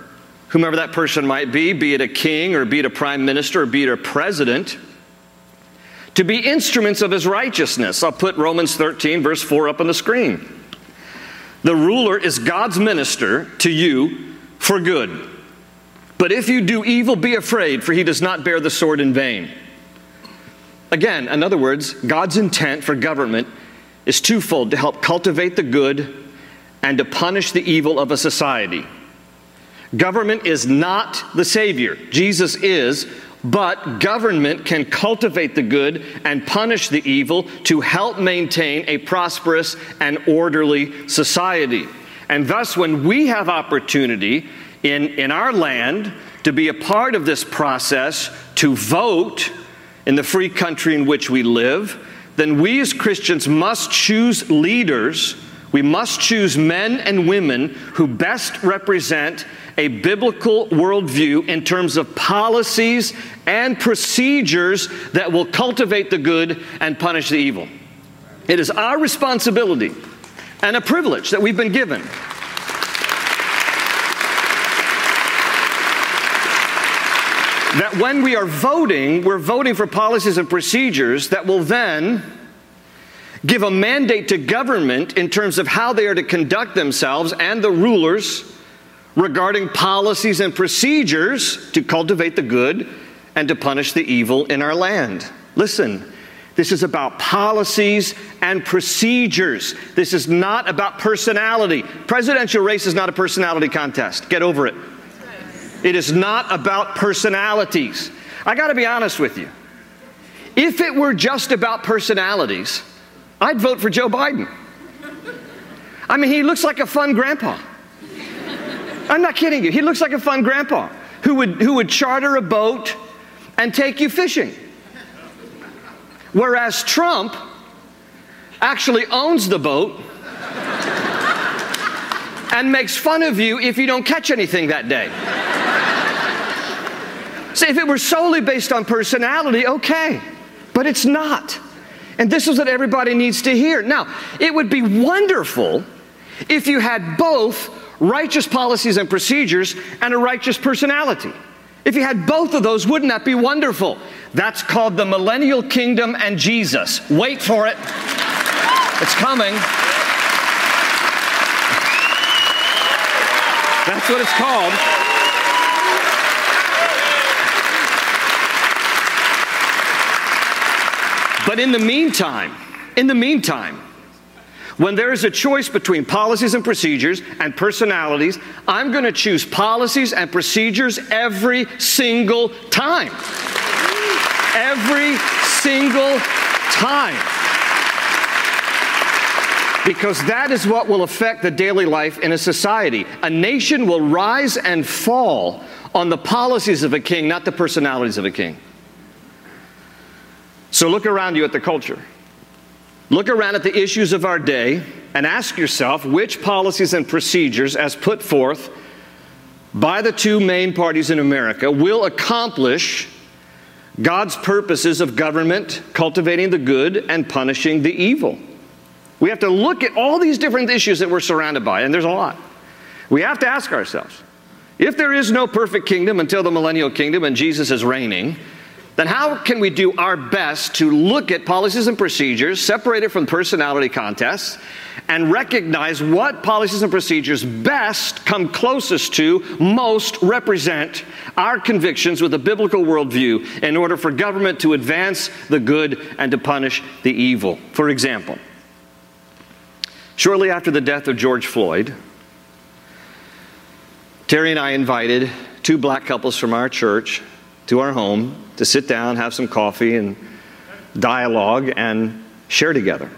whomever that person might be, be it a king or be it a prime minister or be it a president, to be instruments of his righteousness. I'll put Romans 13, verse 4 up on the screen. The ruler is God's minister to you for good. But if you do evil, be afraid, for he does not bear the sword in vain. Again, in other words, God's intent for government is twofold to help cultivate the good and to punish the evil of a society. Government is not the Savior, Jesus is, but government can cultivate the good and punish the evil to help maintain a prosperous and orderly society. And thus, when we have opportunity in, in our land to be a part of this process, to vote in the free country in which we live, then we as Christians must choose leaders. We must choose men and women who best represent a biblical worldview in terms of policies and procedures that will cultivate the good and punish the evil. It is our responsibility and a privilege that we've been given. That when we are voting, we're voting for policies and procedures that will then give a mandate to government in terms of how they are to conduct themselves and the rulers regarding policies and procedures to cultivate the good and to punish the evil in our land. Listen, this is about policies and procedures. This is not about personality. Presidential race is not a personality contest. Get over it. It is not about personalities. I got to be honest with you. If it were just about personalities, I'd vote for Joe Biden. I mean, he looks like a fun grandpa. I'm not kidding you. He looks like a fun grandpa who would, who would charter a boat and take you fishing. Whereas Trump actually owns the boat and makes fun of you if you don't catch anything that day. See, if it were solely based on personality, okay, but it's not. And this is what everybody needs to hear. Now, it would be wonderful if you had both righteous policies and procedures, and a righteous personality. If you had both of those, wouldn't that be wonderful? That's called the millennial kingdom and Jesus. Wait for it. It's coming. That's what it's called. But in the meantime, in the meantime, when there is a choice between policies and procedures and personalities, I'm going to choose policies and procedures every single time. Every single time. Because that is what will affect the daily life in a society. A nation will rise and fall on the policies of a king, not the personalities of a king. So look around you at the culture. Look around at the issues of our day and ask yourself which policies and procedures, as put forth by the two main parties in America, will accomplish God's purposes of government, cultivating the good and punishing the evil. We have to look at all these different issues that we're surrounded by, and there's a lot. We have to ask ourselves if there is no perfect kingdom until the millennial kingdom and Jesus is reigning, then how can we do our best to look at policies and procedures separated from personality contests and recognize what policies and procedures best come closest to, most represent our convictions with a biblical worldview in order for government to advance the good and to punish the evil? For example, shortly after the death of George Floyd, Terry and I invited two black couples from our church to our home to sit down, have some coffee, and dialogue and share together.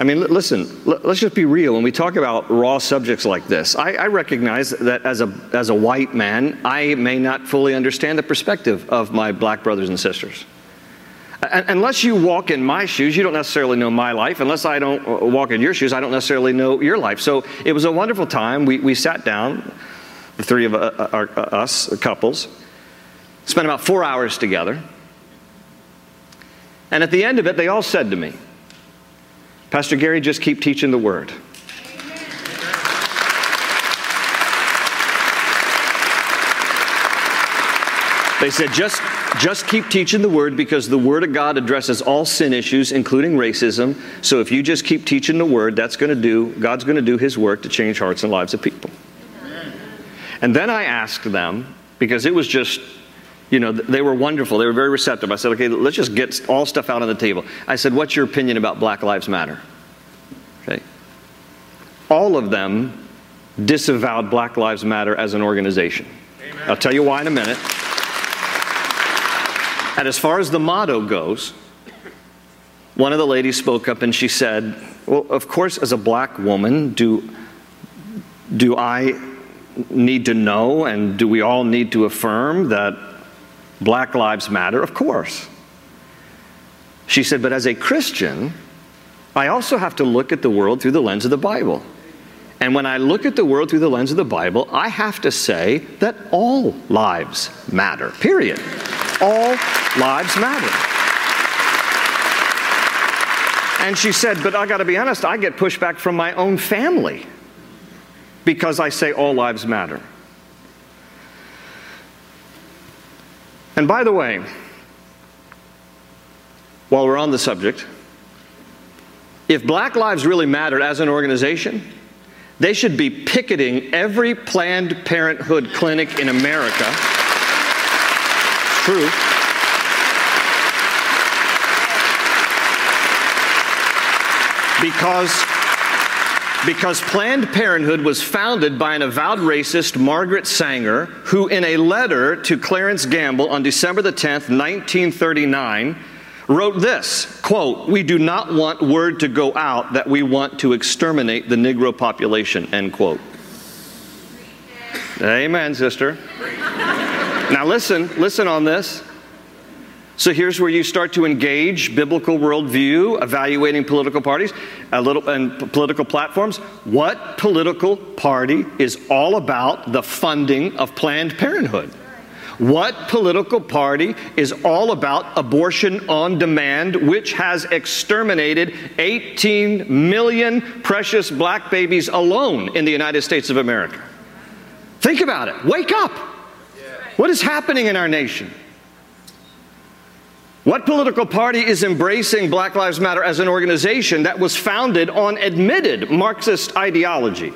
I mean, listen, let's just be real. When we talk about raw subjects like this, I, I, recognize that as a, as a white man, I may not fully understand the perspective of my black brothers and sisters. Unless you walk in my shoes, you don't necessarily know my life. Unless I don't uh, walk in your shoes, I don't necessarily know your life. So it was a wonderful time. We, we sat down, the three of uh, uh, us, couples, spent about four hours together. And at the end of it, they all said to me, Pastor Gary, just keep teaching the word. They said, just, just keep teaching the word because the word of God addresses all sin issues, including racism. So if you just keep teaching the word, that's going to do, God's going to do his work to change hearts and lives of people. And then I asked them, because it was just, you know, they were wonderful. They were very receptive. I said, okay, let's just get all stuff out on the table. I said, what's your opinion about Black Lives Matter? Okay. All of them disavowed Black Lives Matter as an organization. Amen. I'll tell you why in a minute. And as far as the motto goes, one of the ladies spoke up and she said, Well, of course, as a black woman, do, do I need to know and do we all need to affirm that Black Lives Matter? Of course. She said, but as a Christian, I also have to look at the world through the lens of the Bible. And when I look at the world through the lens of the Bible, I have to say that all lives matter, period. All lives matter. And she said, But I got to be honest, I get pushback from my own family because I say all lives matter. And by the way, while we're on the subject, if Black Lives really mattered as an organization, they should be picketing every Planned Parenthood clinic in America. True. Because because Planned Parenthood was founded by an avowed racist, Margaret Sanger, who, in a letter to Clarence Gamble on December the 10th, 1939, wrote this quote, We do not want word to go out that we want to exterminate the Negro population, end quote. Amen, sister. Now listen, listen on this. So here's where you start to engage biblical worldview, evaluating political parties, a little and political platforms. What political party is all about the funding of Planned Parenthood? What political party is all about abortion on demand, which has exterminated 18 million precious black babies alone in the United States of America? Think about it. Wake up. What is happening in our nation? What political party is embracing Black Lives Matter as an organization that was founded on admitted Marxist ideology?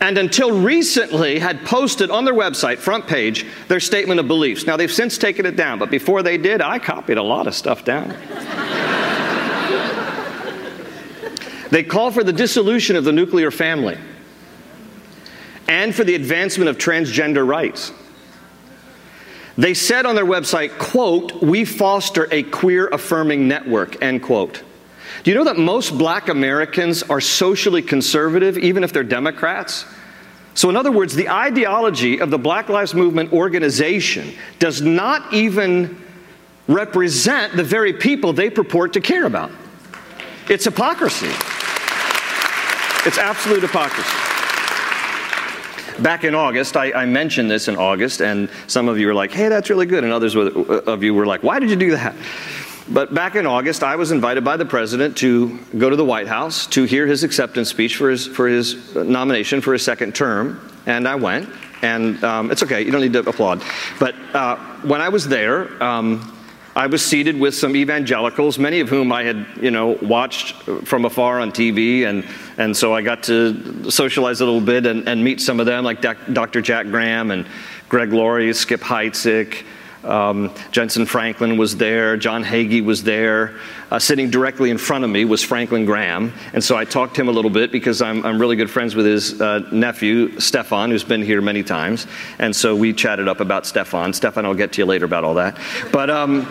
and until recently had posted on their website, front page, their statement of beliefs. Now they've since taken it down, but before they did, I copied a lot of stuff down. they call for the dissolution of the nuclear family and for the advancement of transgender rights. They said on their website, quote, we foster a queer affirming network, end quote. Do you know that most black Americans are socially conservative, even if they're Democrats? So, in other words, the ideology of the Black Lives Movement organization does not even represent the very people they purport to care about. It's hypocrisy. It's absolute hypocrisy. Back in August, I, I, mentioned this in August, and some of you were like, hey, that's really good. And others of you were like, why did you do that? But back in August, I was invited by the president to go to the White House to hear his acceptance speech for his, for his nomination for his second term. And I went, and um, it's okay, you don't need to applaud. But uh, when I was there, um, I was seated with some evangelicals, many of whom I had, you know, watched from afar on TV, and, and so I got to socialize a little bit and, and meet some of them, like Dr. Jack Graham and Greg Laurie, Skip Heitzig, um, Jentezen Franklin was there, John Hagee was there. Uh, sitting directly in front of me was Franklin Graham. And so I talked to him a little bit because I'm, I'm really good friends with his uh, nephew, Stefan, who's been here many times. And so we chatted up about Stefan. Stefan, I'll get to you later about all that. But, um,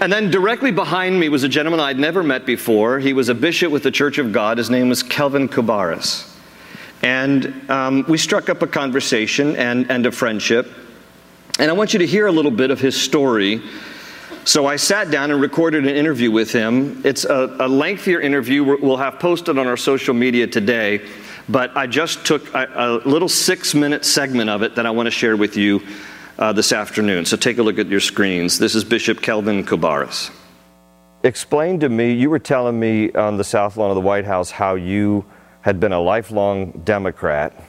and then directly behind me was a gentleman I'd never met before. He was a bishop with the Church of God. His name was Kelvin Cobaris. And um, we struck up a conversation and, and a friendship. And I want you to hear a little bit of his story. So I sat down and recorded an interview with him. It's a, a lengthier interview we'll have posted on our social media today, but I just took a, a little six minute segment of it that I want to share with you uh, this afternoon. So take a look at your screens. This is Bishop Kelvin Cobaris. Explain to me, you were telling me on the South Lawn of the White House how you had been a lifelong Democrat.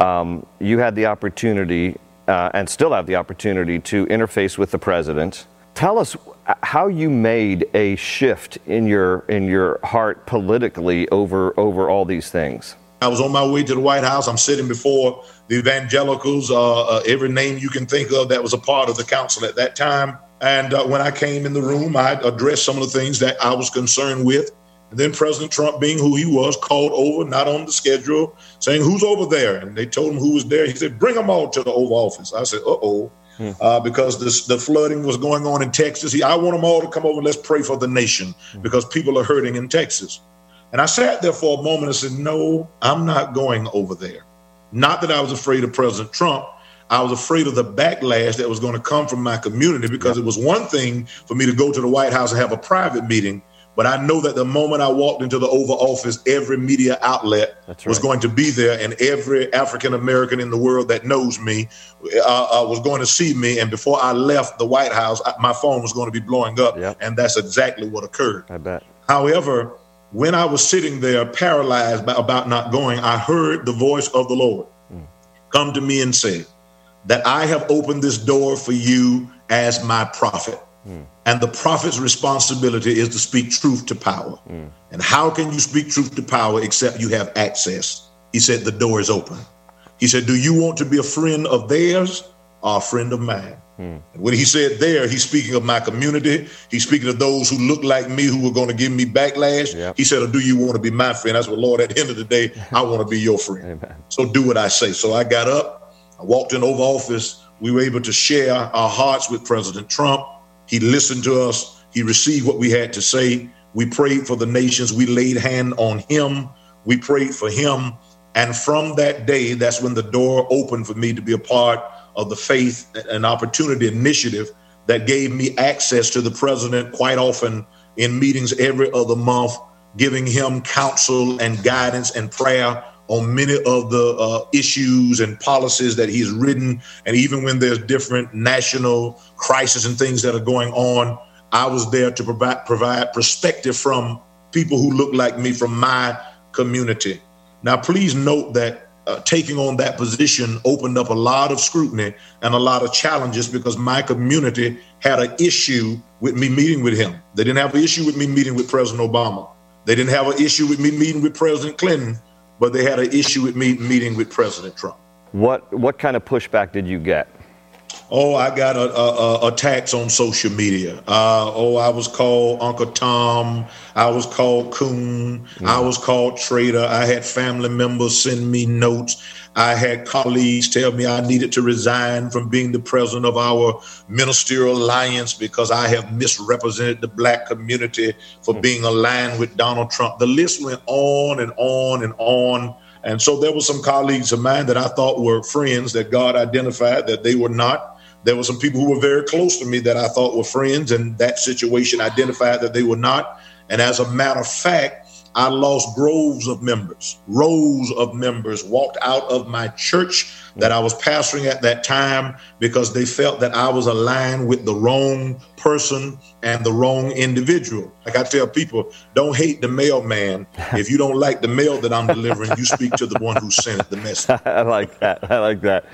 Um, you had the opportunity uh, and still have the opportunity to interface with the president. Tell us how you made a shift in your in your heart politically over over all these things. I was on my way to the White House. I'm sitting before the evangelicals, uh, uh, every name you can think of that was a part of the council at that time. And uh, when I came in the room, I addressed some of the things that I was concerned with. And then President Trump, being who he was, called over, not on the schedule, saying, Who's over there? And they told him who was there. He said, Bring them all to the Oval Office. I said, Uh oh. Hmm. Uh, because this, the flooding was going on in Texas. He, I want them all to come over and let's pray for the nation hmm. because people are hurting in Texas. And I sat there for a moment and said, No, I'm not going over there. Not that I was afraid of President Trump. I was afraid of the backlash that was going to come from my community because it was one thing for me to go to the White House and have a private meeting, but I know that the moment I walked into the Oval Office, every media outlet right. was going to be there, and every African American in the world that knows me uh, uh, was going to see me. And before I left the White House, my phone was going to be blowing up, yep. and that's exactly what occurred. I bet. However, when I was sitting there paralyzed by, about not going, I heard the voice of the Lord mm. come to me and say, That I have opened this door for you as my prophet. Mm. And the prophet's responsibility is to speak truth to power. Mm. And how can you speak truth to power except you have access? He said, The door is open. He said, Do you want to be a friend of theirs or a friend of mine? Mm. And when he said there, he's speaking of my community. He's speaking of those who look like me who were going to give me backlash. Yep. He said, or do you want to be my friend? Said, well, Lord, at the end of the day, I want to be your friend. Amen. So do what I say. So I got up, I walked in Oval Office. We were able to share our hearts with President Trump. He listened to us. He received what we had to say. We prayed for the nations. We laid hand on him. We prayed for him. And from that day, that's when the door opened for me to be a part of the Faith and Opportunity Initiative that gave me access to the president quite often in meetings every other month, giving him counsel and guidance and prayer on many of the uh, issues and policies that he's written. And even when there's different national crises and things that are going on, I was there to provide, provide perspective from people who look like me from my community. Now, please note that uh, taking on that position opened up a lot of scrutiny and a lot of challenges because my community had an issue with me meeting with him. They didn't have an issue with me meeting with President Obama. They didn't have an issue with me meeting with President Clinton but they had an issue with me meeting with President Trump. What what kind of pushback did you get? Oh, I got a, a, a attacks on social media. Uh, oh, I was called Uncle Tom. I was called Coon. I was called traitor. I had family members send me notes. I had colleagues tell me I needed to resign from being the president of our ministerial alliance because I have misrepresented the black community for hmm. being aligned with Donald Trump. The list went on and on and on. And so there were some colleagues of mine that I thought were friends that God identified that they were not. There were some people who were very close to me that I thought were friends, and that situation identified that they were not. And as a matter of fact, I lost groves of members, rows of members walked out of my church that I was pastoring at that time because they felt that I was aligned with the wrong person and the wrong individual. Like I tell people, don't hate the mailman. If you don't like the mail that I'm delivering, you speak to the one who sent the message. I like that. I like that.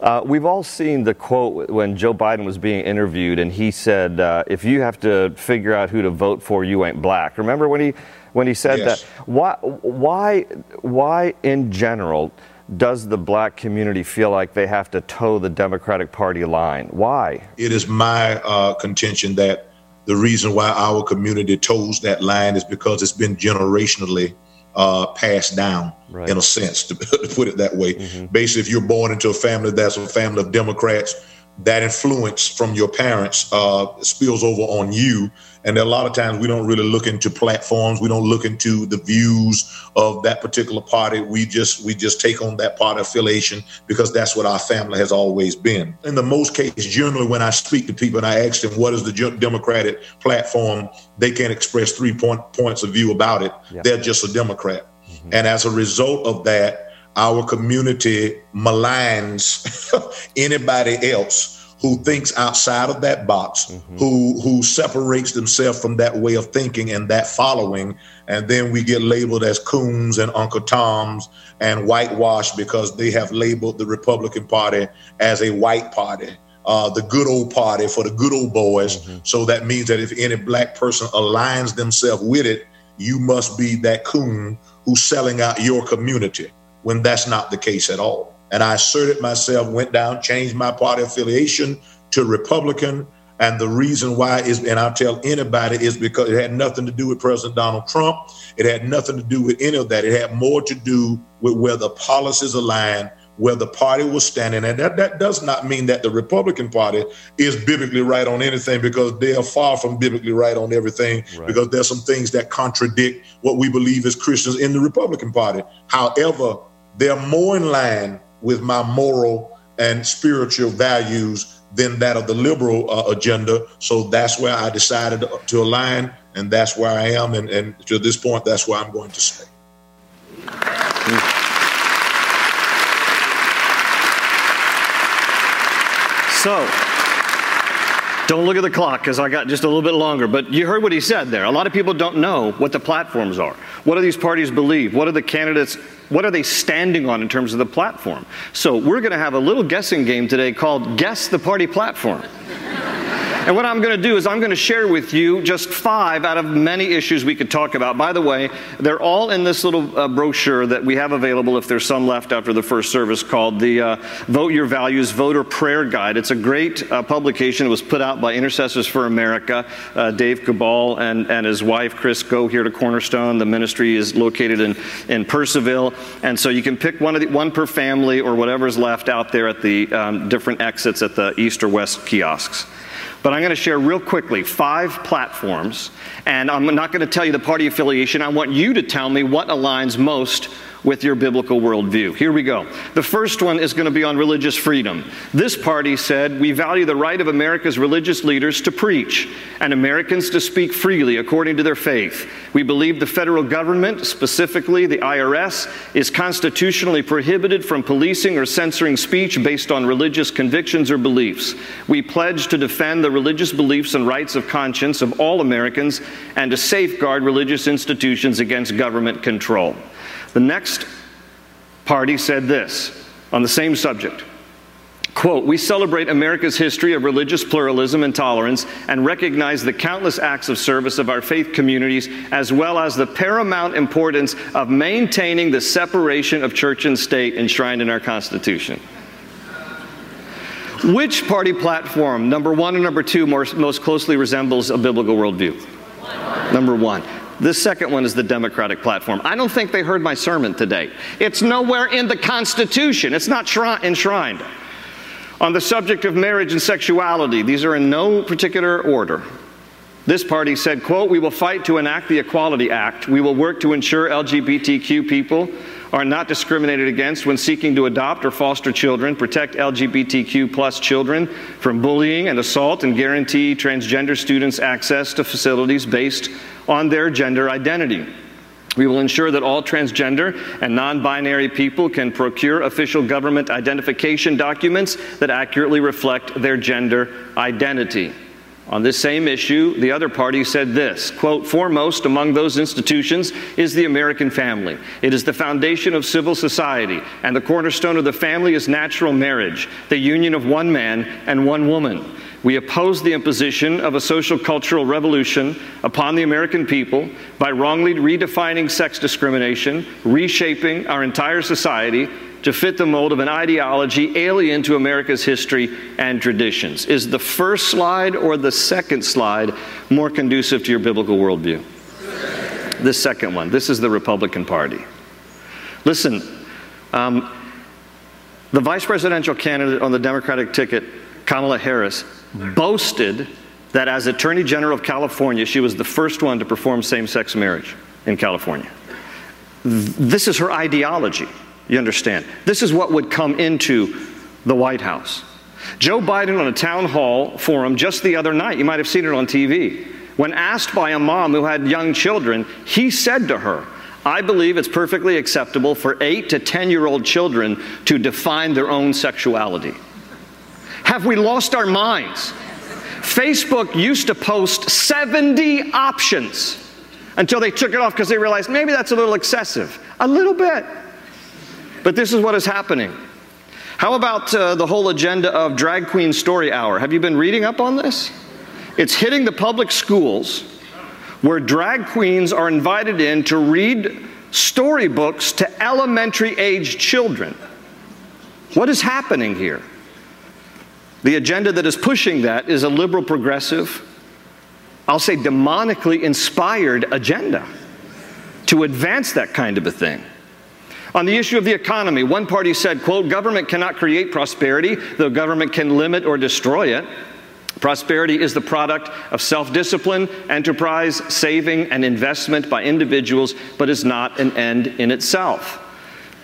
Uh, we've all seen the quote when Joe Biden was being interviewed, and he said, uh, "If you have to figure out who to vote for, you ain't black." Remember when he when he said Yes. that? Why? Why? Why in general? Does the black community feel like they have to toe the Democratic Party line? Why? It is my uh, contention that the reason why our community toes that line is because it's been generationally uh, passed down, Right. in a sense, to, to put it that way. Basically, if you're born into a family that's a family of Democrats, that influence from your parents uh, spills over on you. And a lot of times we don't really look into platforms. We don't look into the views of that particular party. We just we just take on that party affiliation because that's what our family has always been. In the most cases, generally when I speak to people and I ask them what is the Democratic platform, they can't express three point, points of view about it. They're just a Democrat. And as a result of that, our community maligns anybody else who thinks outside of that box, who who separates themselves from that way of thinking and that following, and then we get labeled as coons and Uncle Toms and whitewashed because they have labeled the Republican Party as a white party. Uh, the good old party for the good old boys. So that means that if any black person aligns themselves with it, you must be that coon who's selling out your community when that's not the case at all. And I asserted myself, went down, changed my party affiliation to Republican. And the reason why is, and I'll tell anybody, is because it had nothing to do with President Donald Trump. It had nothing to do with any of that. It had more to do with where the policies aligned, where the party was standing. And that, that does not mean that the Republican Party is biblically right on anything because they are far from biblically right on everything because there's some things that contradict what we believe as Christians in the Republican Party. However, they're more in line with my moral and spiritual values than that of the liberal uh, agenda. So that's where I decided to, align, and that's where I am. And, and to this point, that's where I'm going to stay. So, don't look at the clock because I got just a little bit longer. But you heard what he said there. A lot of people don't know what the platforms are. What do these parties believe? What are the candidates? What are they standing on in terms of the platform? So, we're going to have a little guessing game today called Guess the Party Platform. And what I'm going to do is I'm going to share with you just five out of many issues we could talk about. By the way, they're all in this little uh, brochure that we have available if there's some left after the first service called the uh, Vote Your Values Voter Prayer Guide. It's a great uh, publication. It was put out by Intercessors for America. Uh, Dave Kubal and, and his wife, Chris, go here to Cornerstone. The ministry is located in, in Purcellville. And so you can pick one, of the, one per family or whatever's left out there at the um, different exits at the east or west kiosks. But I'm going to share real quickly five platforms, and I'm not going to tell you the party affiliation. I want you to tell me what aligns most with your biblical worldview. Here we go. The first one is going to be on religious freedom. This party said, We value the right of America's religious leaders to preach and Americans to speak freely according to their faith. We believe the federal government, specifically the IRS, is constitutionally prohibited from policing or censoring speech based on religious convictions or beliefs. We pledge to defend the religious beliefs and rights of conscience of all Americans and to safeguard religious institutions against government control. The next party said this on the same subject Quote, we celebrate America's history of religious pluralism and tolerance and recognize the countless acts of service of our faith communities, as well as the paramount importance of maintaining the separation of church and state enshrined in our Constitution. Which party platform, number one and number two, more, most closely resembles a biblical worldview? Number one. The second one is the Democratic platform. I don't think they heard my sermon today. It's nowhere in the Constitution, it's not shri- enshrined. On the subject of marriage and sexuality, these are in no particular order. This party said, quote, we will fight to enact the Equality Act. We will work to ensure LGBTQ people are not discriminated against when seeking to adopt or foster children, protect LGBTQ plus children from bullying and assault, and guarantee transgender students access to facilities based on their gender identity. We will ensure that all transgender and non binary people can procure official government identification documents that accurately reflect their gender identity. On this same issue, the other party said this quote, foremost among those institutions is the American family. It is the foundation of civil society, and the cornerstone of the family is natural marriage, the union of one man and one woman. We oppose the imposition of a social cultural revolution upon the American people by wrongly redefining sex discrimination, reshaping our entire society to fit the mold of an ideology alien to America's history and traditions. Is the first slide or the second slide more conducive to your biblical worldview? The second one. This is the Republican Party. Listen, um, the vice presidential candidate on the Democratic ticket, Kamala Harris, boasted that as Attorney General of California, she was the first one to perform same sex marriage in California. This is her ideology. You understand? This is what would come into the White House. Joe Biden on a town hall forum just the other night, you might have seen it on TV, when asked by a mom who had young children, he said to her, I believe it's perfectly acceptable for 8 to 10 year old children to define their own sexuality. Have we lost our minds? Facebook used to post 70 options until they took it off because they realized maybe that's a little excessive. A little bit. But this is what is happening. How about uh, the whole agenda of Drag Queen Story Hour? Have you been reading up on this? It's hitting the public schools where drag queens are invited in to read storybooks to elementary age children. What is happening here? The agenda that is pushing that is a liberal progressive, I'll say demonically inspired agenda to advance that kind of a thing. On the issue of the economy, one party said, quote, government cannot create prosperity, though government can limit or destroy it. Prosperity is the product of self discipline, enterprise, saving, and investment by individuals, but is not an end in itself.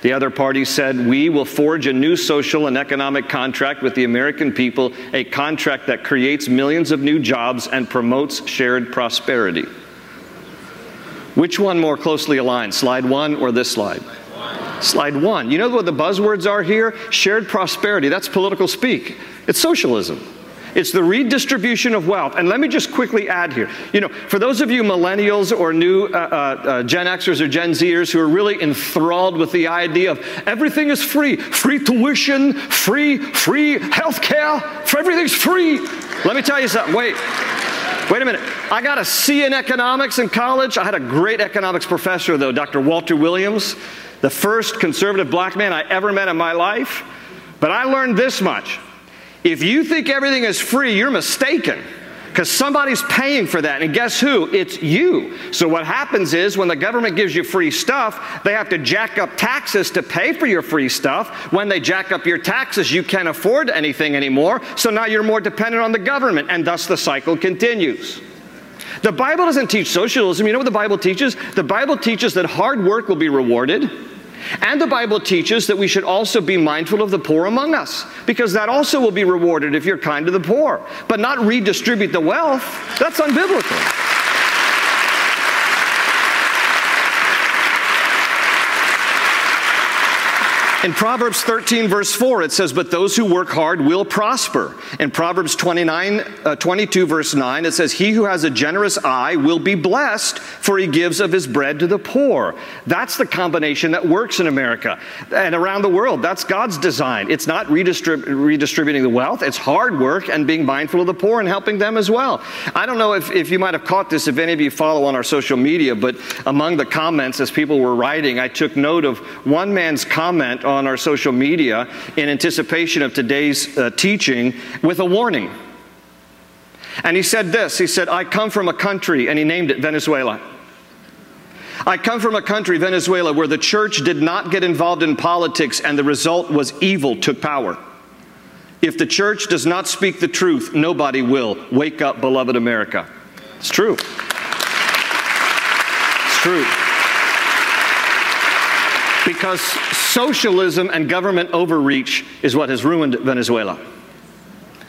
The other party said, We will forge a new social and economic contract with the American people, a contract that creates millions of new jobs and promotes shared prosperity. Which one more closely aligned, slide one or this slide? Slide one. You know what the buzzwords are here? Shared prosperity. That's political speak. It's socialism. It's the redistribution of wealth. And let me just quickly add here. You know, for those of you millennials or new uh, uh, uh, Gen Xers or Gen Zers who are really enthralled with the idea of everything is free, free tuition, free, free health care, everything's free. Let me tell you something. Wait. Wait a minute. I got a C in economics in college. I had a great economics professor, though, Dr. Walter Williams, the first conservative black man I ever met in my life. But I learned this much if you think everything is free, you're mistaken. Because somebody's paying for that. And guess who? It's you. So what happens is when the government gives you free stuff, they have to jack up taxes to pay for your free stuff. When they jack up your taxes, you can't afford anything anymore. So now you're more dependent on the government, and thus the cycle continues. The Bible doesn't teach socialism. You know what the Bible teaches? The Bible teaches that hard work will be rewarded. And the Bible teaches that we should also be mindful of the poor among us, because that also will be rewarded if you're kind to the poor, but not redistribute the wealth. That's unbiblical. In Proverbs 13, verse 4, it says, But those who work hard will prosper. In Proverbs 29, uh, 22, verse 9, it says, He who has a generous eye will be blessed, for he gives of his bread to the poor. That's the combination that works in America and around the world. That's God's design. It's not redistrib- redistributing the wealth, it's hard work and being mindful of the poor and helping them as well. I don't know if, if you might have caught this, if any of you follow on our social media, but among the comments as people were writing, I took note of one man's comment on our social media in anticipation of today's uh, teaching with a warning. And he said this He said, I come from a country, and he named it Venezuela. I come from a country, Venezuela, where the church did not get involved in politics and the result was evil took power. If the church does not speak the truth, nobody will. Wake up, beloved America. It's true. It's true. Because socialism and government overreach is what has ruined Venezuela.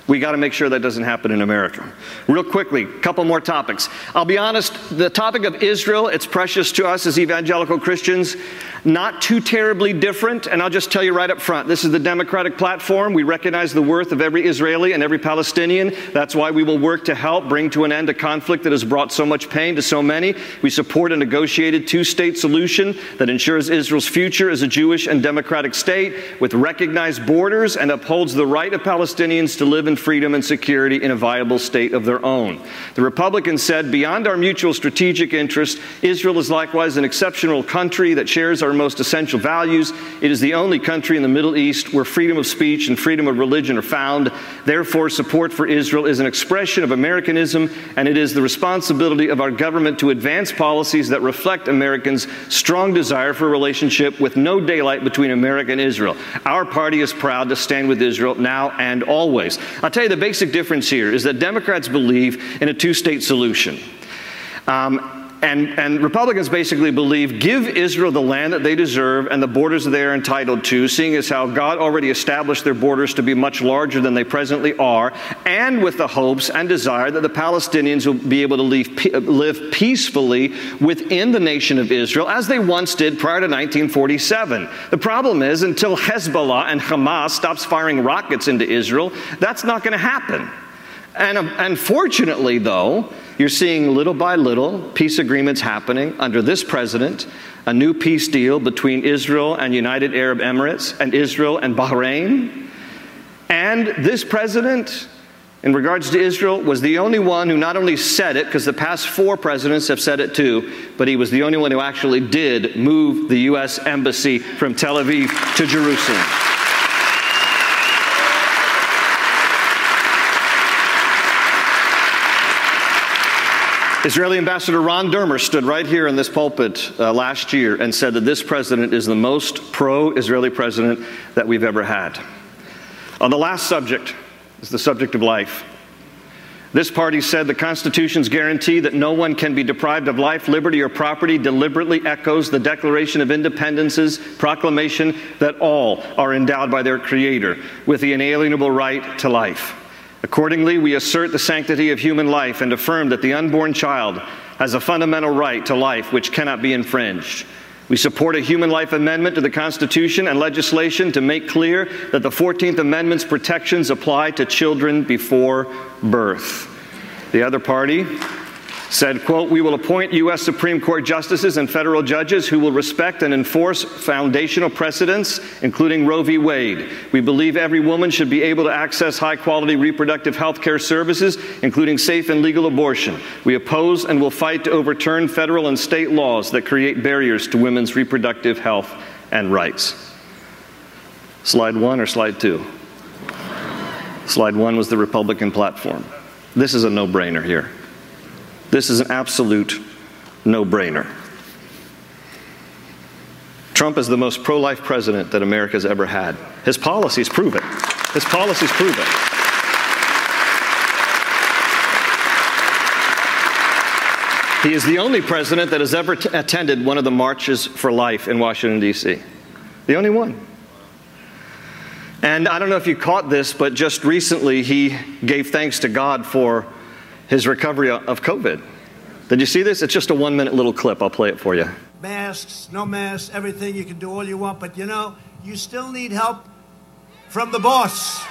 We got to make sure that doesn't happen in America. Real quickly, a couple more topics. I'll be honest, the topic of Israel, it's precious to us as evangelical Christians, not too terribly different, and I'll just tell you right up front this is the Democratic platform. We recognize the worth of every Israeli and every Palestinian. That's why we will work to help bring to an end a conflict that has brought so much pain to so many. We support a negotiated two state solution that ensures Israel's future as a Jewish and democratic state with recognized borders and upholds the right of Palestinians to live in freedom and security in a viable state of their own. The Republicans said, beyond our mutual strategic interest, Israel is likewise an exceptional country that shares our most essential values. It is the only country in the Middle East where freedom of speech and freedom of religion are found. Therefore, support for Israel is an expression of Americanism, and it is the responsibility of our government to advance policies that reflect Americans' strong desire for a relationship with no daylight between America and Israel. Our party is proud to stand with Israel now and always. I'll tell you the basic difference here is that Democrats believe in a two state solution. Um, and, and, Republicans basically believe give Israel the land that they deserve and the borders they are entitled to, seeing as how God already established their borders to be much larger than they presently are, and with the hopes and desire that the Palestinians will be able to live, live peacefully within the nation of Israel as they once did prior to 1947. The problem is, until Hezbollah and Hamas stops firing rockets into Israel, that's not going to happen. And um, unfortunately, though, you're seeing little by little peace agreements happening under this president, a new peace deal between Israel and United Arab Emirates and Israel and Bahrain. And this president, in regards to Israel, was the only one who not only said it, because the past four presidents have said it too, but he was the only one who actually did move the U.S. Embassy from Tel Aviv to Jerusalem. Israeli Ambassador Ron Dermer stood right here in this pulpit uh, last year and said that this president is the most pro Israeli president that we've ever had. On the last subject is the subject of life. This party said the Constitution's guarantee that no one can be deprived of life, liberty, or property deliberately echoes the Declaration of Independence's proclamation that all are endowed by their Creator with the inalienable right to life. Accordingly, we assert the sanctity of human life and affirm that the unborn child has a fundamental right to life which cannot be infringed. We support a human life amendment to the Constitution and legislation to make clear that the 14th Amendment's protections apply to children before birth. The other party said, quote, we will appoint U.S. Supreme Court justices and federal judges who will respect and enforce foundational precedents, including Roe v. Wade. We believe every woman should be able to access high quality reproductive health care services, including safe and legal abortion. We oppose and will fight to overturn federal and state laws that create barriers to women's reproductive health and rights. Slide one or slide two? Slide one was the Republican platform. This is a no brainer here. This is an absolute no brainer. Trump is the most pro life president that America's ever had. His policies prove it. His policies prove it. He is the only president that has ever t- attended one of the marches for life in Washington, D.C. The only one. And I don't know if you caught this, but just recently he gave thanks to God for his recovery of COVID. Did you see this? It's just a one minute little clip. I'll play it for you. Masks, no masks, everything. You can do all you want, but you know, you still need help from the boss.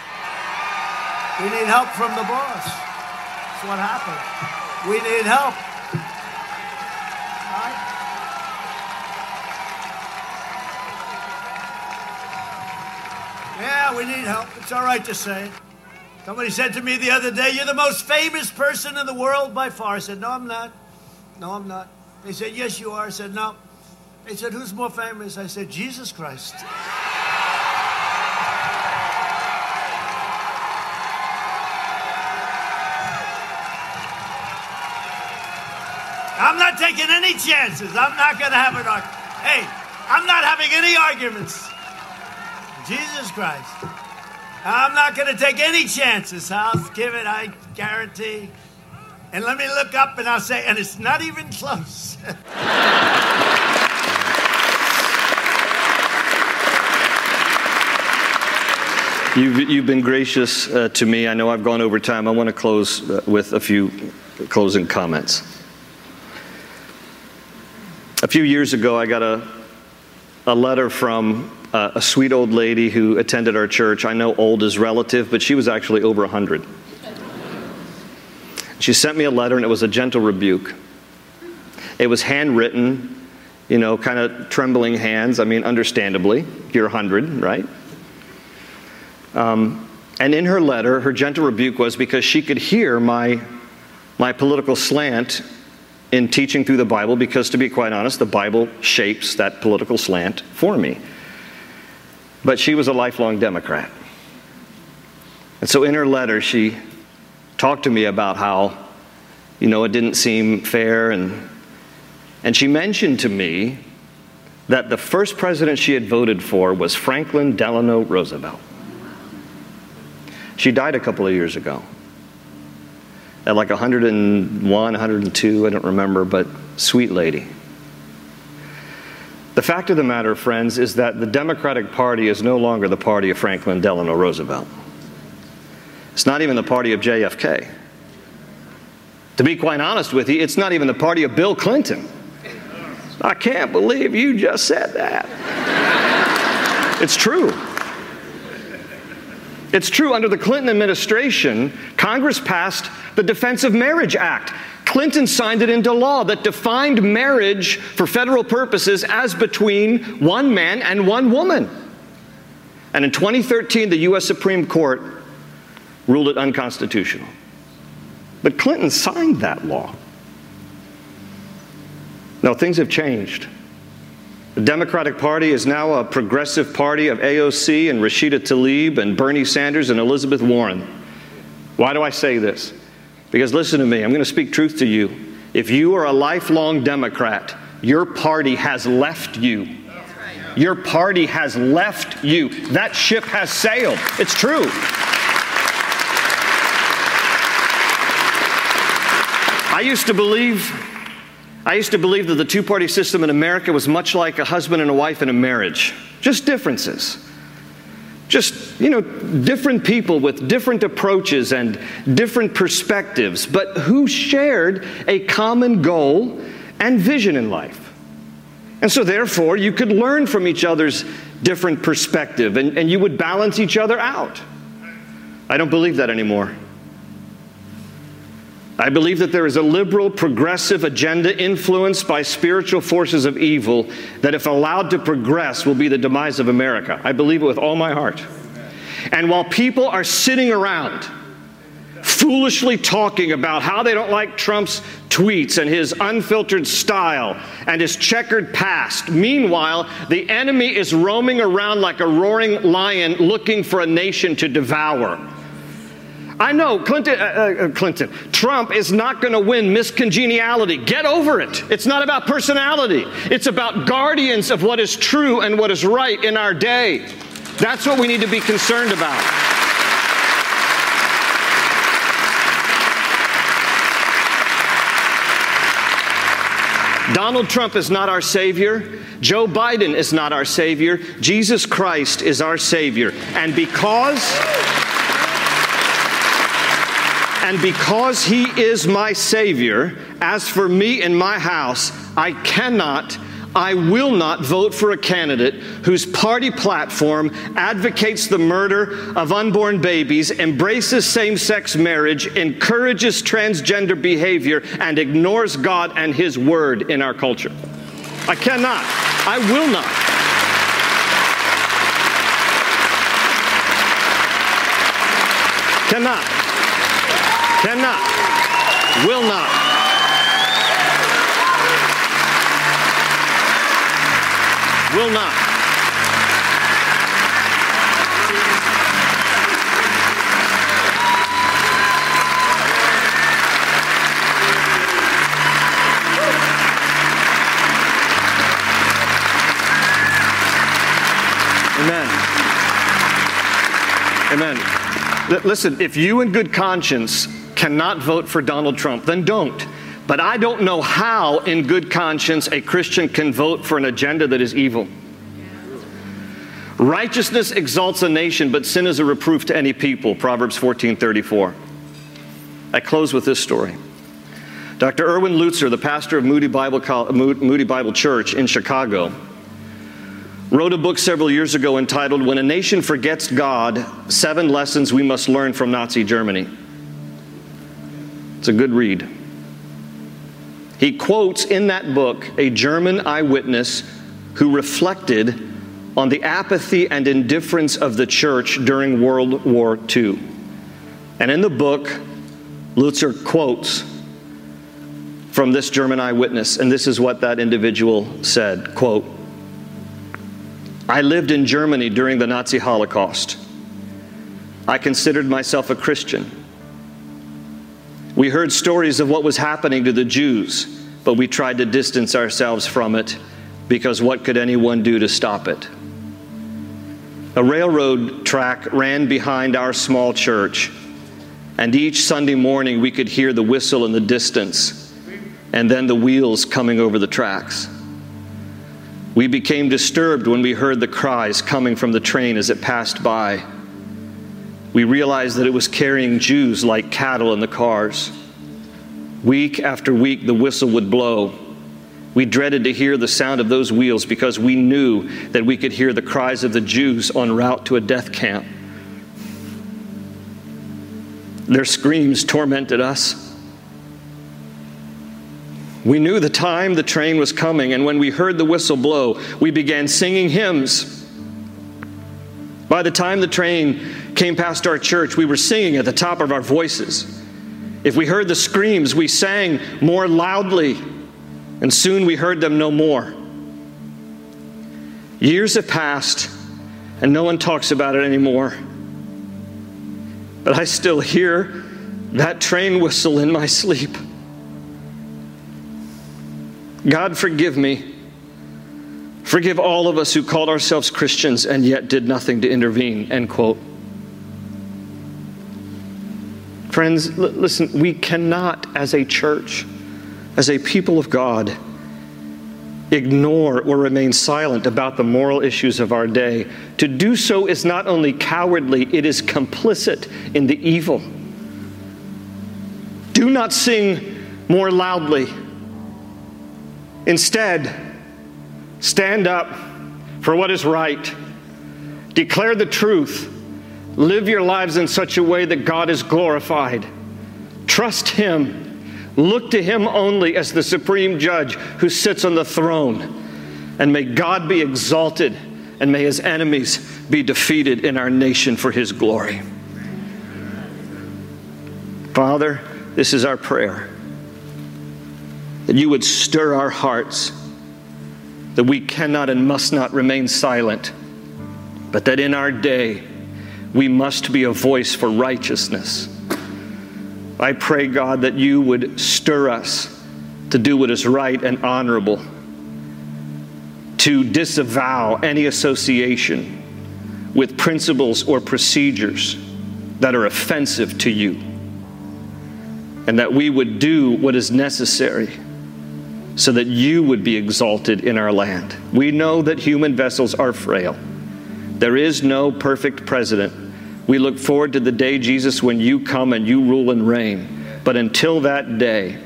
We need help from the boss. That's what happened. We need help. Yeah, we need help. It's all right to say. Somebody said to me the other day, You're the most famous person in the world by far. I said, No, I'm not. No, I'm not. They said, Yes, you are. I said, No. They said, Who's more famous? I said, Jesus Christ. I'm not taking any chances. I'm not going to have an argument. Hey, I'm not having any arguments. Jesus Christ. I'm not going to take any chances. I'll give it, I guarantee. And let me look up and I'll say, and it's not even close. You've, you've been gracious uh, to me. I know I've gone over time. I want to close uh, with a few closing comments. A few years ago, I got a, a letter from a sweet old lady who attended our church. I know old is relative, but she was actually over 100. She sent me a letter, and it was a gentle rebuke. It was handwritten, you know, kind of trembling hands. I mean, understandably, you're 100, right? Um, and in her letter, her gentle rebuke was because she could hear my, my political slant in teaching through the Bible, because to be quite honest, the Bible shapes that political slant for me. But she was a lifelong Democrat. And so in her letter, she talked to me about how, you know, it didn't seem fair. And, and she mentioned to me that the first president she had voted for was Franklin Delano Roosevelt. She died a couple of years ago. At like 101, 102, I don't remember, but sweet lady. The fact of the matter, friends, is that the Democratic Party is no longer the party of Franklin Delano Roosevelt. It's not even the party of JFK. To be quite honest with you, it's not even the party of Bill Clinton. I can't believe you just said that. it's true. It's true, under the Clinton administration, Congress passed the Defense of Marriage Act. Clinton signed it into law that defined marriage for federal purposes as between one man and one woman. And in 2013, the U.S. Supreme Court ruled it unconstitutional. But Clinton signed that law. Now, things have changed. The Democratic Party is now a progressive party of AOC and Rashida Tlaib and Bernie Sanders and Elizabeth Warren. Why do I say this? Because listen to me, I'm going to speak truth to you. If you are a lifelong Democrat, your party has left you. Your party has left you. That ship has sailed. It's true. I used to believe I used to believe that the two party system in America was much like a husband and a wife in a marriage, just differences. Just, you know, different people with different approaches and different perspectives, but who shared a common goal and vision in life. And so, therefore, you could learn from each other's different perspective and, and you would balance each other out. I don't believe that anymore. I believe that there is a liberal, progressive agenda influenced by spiritual forces of evil that, if allowed to progress, will be the demise of America. I believe it with all my heart. And while people are sitting around, foolishly talking about how they don't like Trump's tweets and his unfiltered style and his checkered past. Meanwhile, the enemy is roaming around like a roaring lion looking for a nation to devour. I know Clinton, uh, uh, Clinton, Trump is not going to win Miss Congeniality. Get over it. It's not about personality. It's about guardians of what is true and what is right in our day. That's what we need to be concerned about. Donald Trump is not our Savior. Joe Biden is not our Savior. Jesus Christ is our Savior. And because. And because he is my Savior, as for me and my house, I cannot, I will not vote for a candidate whose party platform advocates the murder of unborn babies, embraces same sex marriage, encourages transgender behavior, and ignores God and His word in our culture. I cannot. I will not. Cannot. Cannot. Will not. Will not. Amen. Amen. L- listen, if you in good conscience cannot vote for Donald Trump, then don't. But I don't know how, in good conscience, a Christian can vote for an agenda that is evil. Righteousness exalts a nation, but sin is a reproof to any people. Proverbs 14 34. I close with this story. Dr. Erwin Lutzer, the pastor of Moody Bible, Moody Bible Church in Chicago, wrote a book several years ago entitled When a Nation Forgets God Seven Lessons We Must Learn from Nazi Germany. It's a good read. He quotes in that book a German eyewitness who reflected on the apathy and indifference of the church during World War II. And in the book, Lutzer quotes from this German eyewitness, and this is what that individual said quote, I lived in Germany during the Nazi Holocaust. I considered myself a Christian. We heard stories of what was happening to the Jews, but we tried to distance ourselves from it because what could anyone do to stop it? A railroad track ran behind our small church, and each Sunday morning we could hear the whistle in the distance and then the wheels coming over the tracks. We became disturbed when we heard the cries coming from the train as it passed by. We realized that it was carrying Jews like cattle in the cars. Week after week, the whistle would blow. We dreaded to hear the sound of those wheels because we knew that we could hear the cries of the Jews en route to a death camp. Their screams tormented us. We knew the time the train was coming, and when we heard the whistle blow, we began singing hymns. By the time the train came past our church, we were singing at the top of our voices. If we heard the screams, we sang more loudly, and soon we heard them no more. Years have passed, and no one talks about it anymore. But I still hear that train whistle in my sleep. God, forgive me. Forgive all of us who called ourselves Christians and yet did nothing to intervene. End quote. Friends, l- listen, we cannot, as a church, as a people of God, ignore or remain silent about the moral issues of our day. To do so is not only cowardly, it is complicit in the evil. Do not sing more loudly. Instead, stand up for what is right, declare the truth, live your lives in such a way that God is glorified. Trust Him, look to Him only as the supreme judge who sits on the throne. And may God be exalted and may His enemies be defeated in our nation for His glory. Father, this is our prayer that you would stir our hearts, that we cannot and must not remain silent, but that in our day we must be a voice for righteousness. I pray, God, that you would stir us to do what is right and honorable, to disavow any association with principles or procedures that are offensive to you, and that we would do what is necessary so that you would be exalted in our land. We know that human vessels are frail. There is no perfect president. We look forward to the day, Jesus, when you come and you rule and reign. But until that day,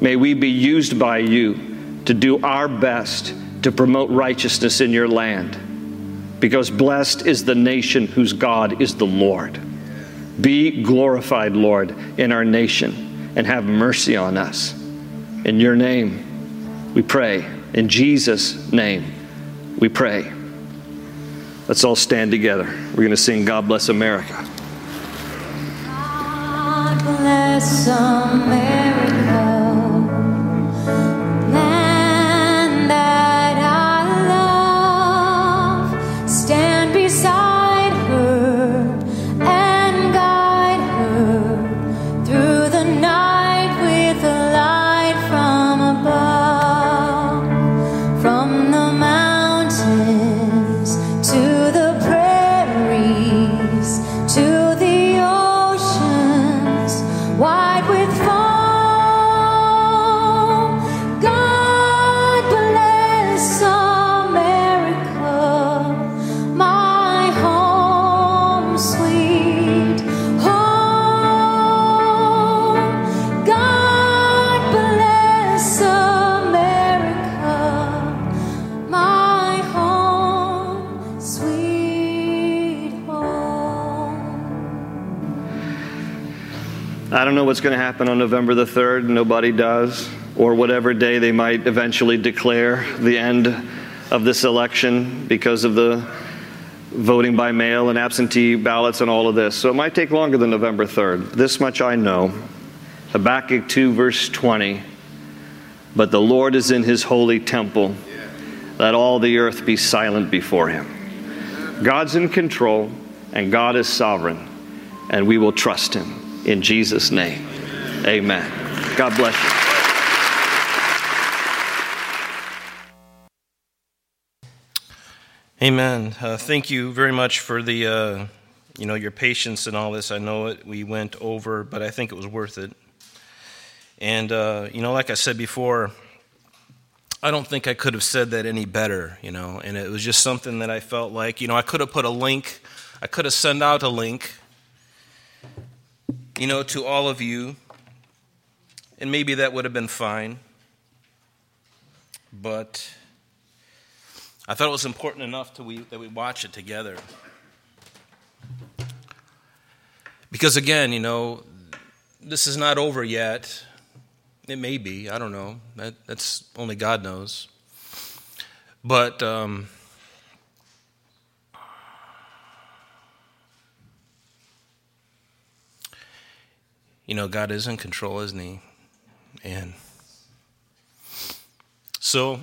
may we be used by you to do our best to promote righteousness in your land. Because blessed is the nation whose God is the Lord. Be glorified, Lord, in our nation and have mercy on us. In your name, we pray. In Jesus' name, we pray. Let's all stand together. We're going to sing God Bless America. God bless America, know what's going to happen on November the 3rd. Nobody does. Or whatever day they might eventually declare the end of this election because of the voting by mail and absentee ballots and all of this. So it might take longer than November 3rd. This much I know. Habakkuk 2, verse 20. But the Lord is in his holy temple. Let all the earth be silent before him. God's in control and God is sovereign, and we will trust him. In Jesus' name, amen. God bless you. Amen. Uh, thank you very much for the, uh, you know, your patience and all this. I know it, we went over, but I think it was worth it. And uh, you know, like I said before, I don't think I could have said that any better. You know, and it was just something that I felt like, you know, I could have put a link, I could have sent out a link, you know, to all of you, and maybe that would have been fine. But I thought it was important enough to we, that we watch it together. Because again, you know, this is not over yet. It may be. I don't know. That, that's only God knows. But um, you know, God is in control, isn't He? And so,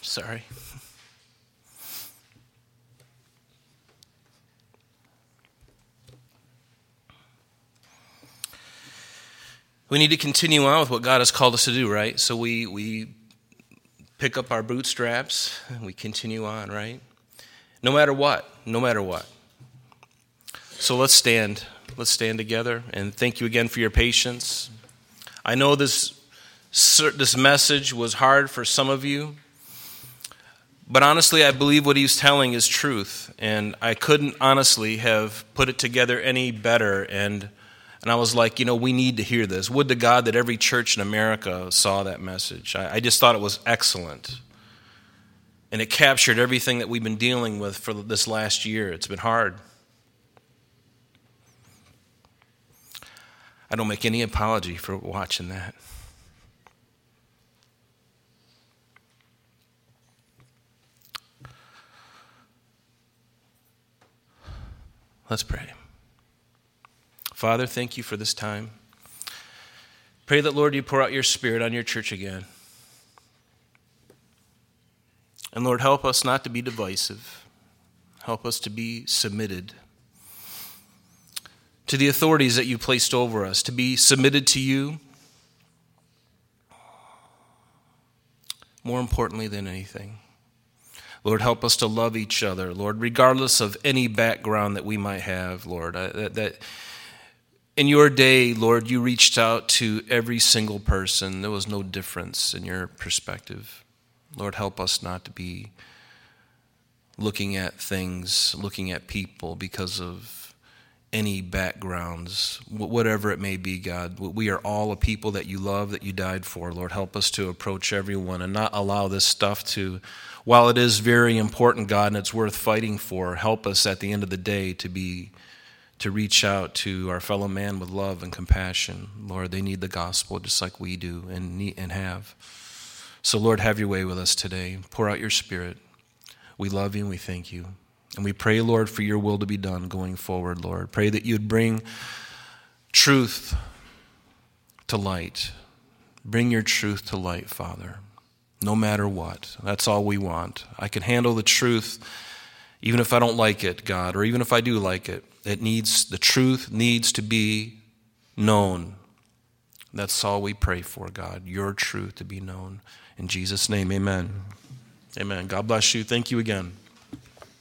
sorry. We need to continue on with what God has called us to do, right? So we, we pick up our bootstraps and we continue on, right? No matter what, no matter what. So let's stand. Let's stand together and thank you again for your patience. I know this this message was hard for some of you, but honestly, I believe what he's telling is truth, and I couldn't honestly have put it together any better. And and I was like, you know, we need to hear this. Would to God that every church in America saw that message. I, I just thought it was excellent, and it captured everything that we've been dealing with for this last year. It's been hard. I don't make any apology for watching that. Let's pray. Father, thank you for this time. Pray that, Lord, you pour out your Spirit on your church again. And Lord, help us not to be divisive. Help us to be submitted to the authorities that you placed over us, to be submitted to you. More importantly than anything, Lord, help us to love each other, Lord, regardless of any background that we might have, Lord. That, that in your day, Lord, you reached out to every single person. There was no difference in your perspective. Lord, help us not to be looking at things, looking at people because of any backgrounds, whatever it may be, God. We are all a people that you love, that you died for. Lord, help us to approach everyone and not allow this stuff to, while it is very important, God, and it's worth fighting for, help us at the end of the day to be. To reach out to our fellow man with love and compassion. Lord, they need the gospel just like we do and, need, and have. So, Lord, have your way with us today. Pour out your spirit. We love you and we thank you. And we pray, Lord, for your will to be done going forward, Lord. Pray that you'd bring truth to light. Bring your truth to light, Father, no matter what. That's all we want. I can handle the truth even if I don't like it, God, or even if I do like it. It needs the truth needs to be known. That's all we pray for, God, your truth to be known. In Jesus' name, amen. Amen. God bless you. Thank you again.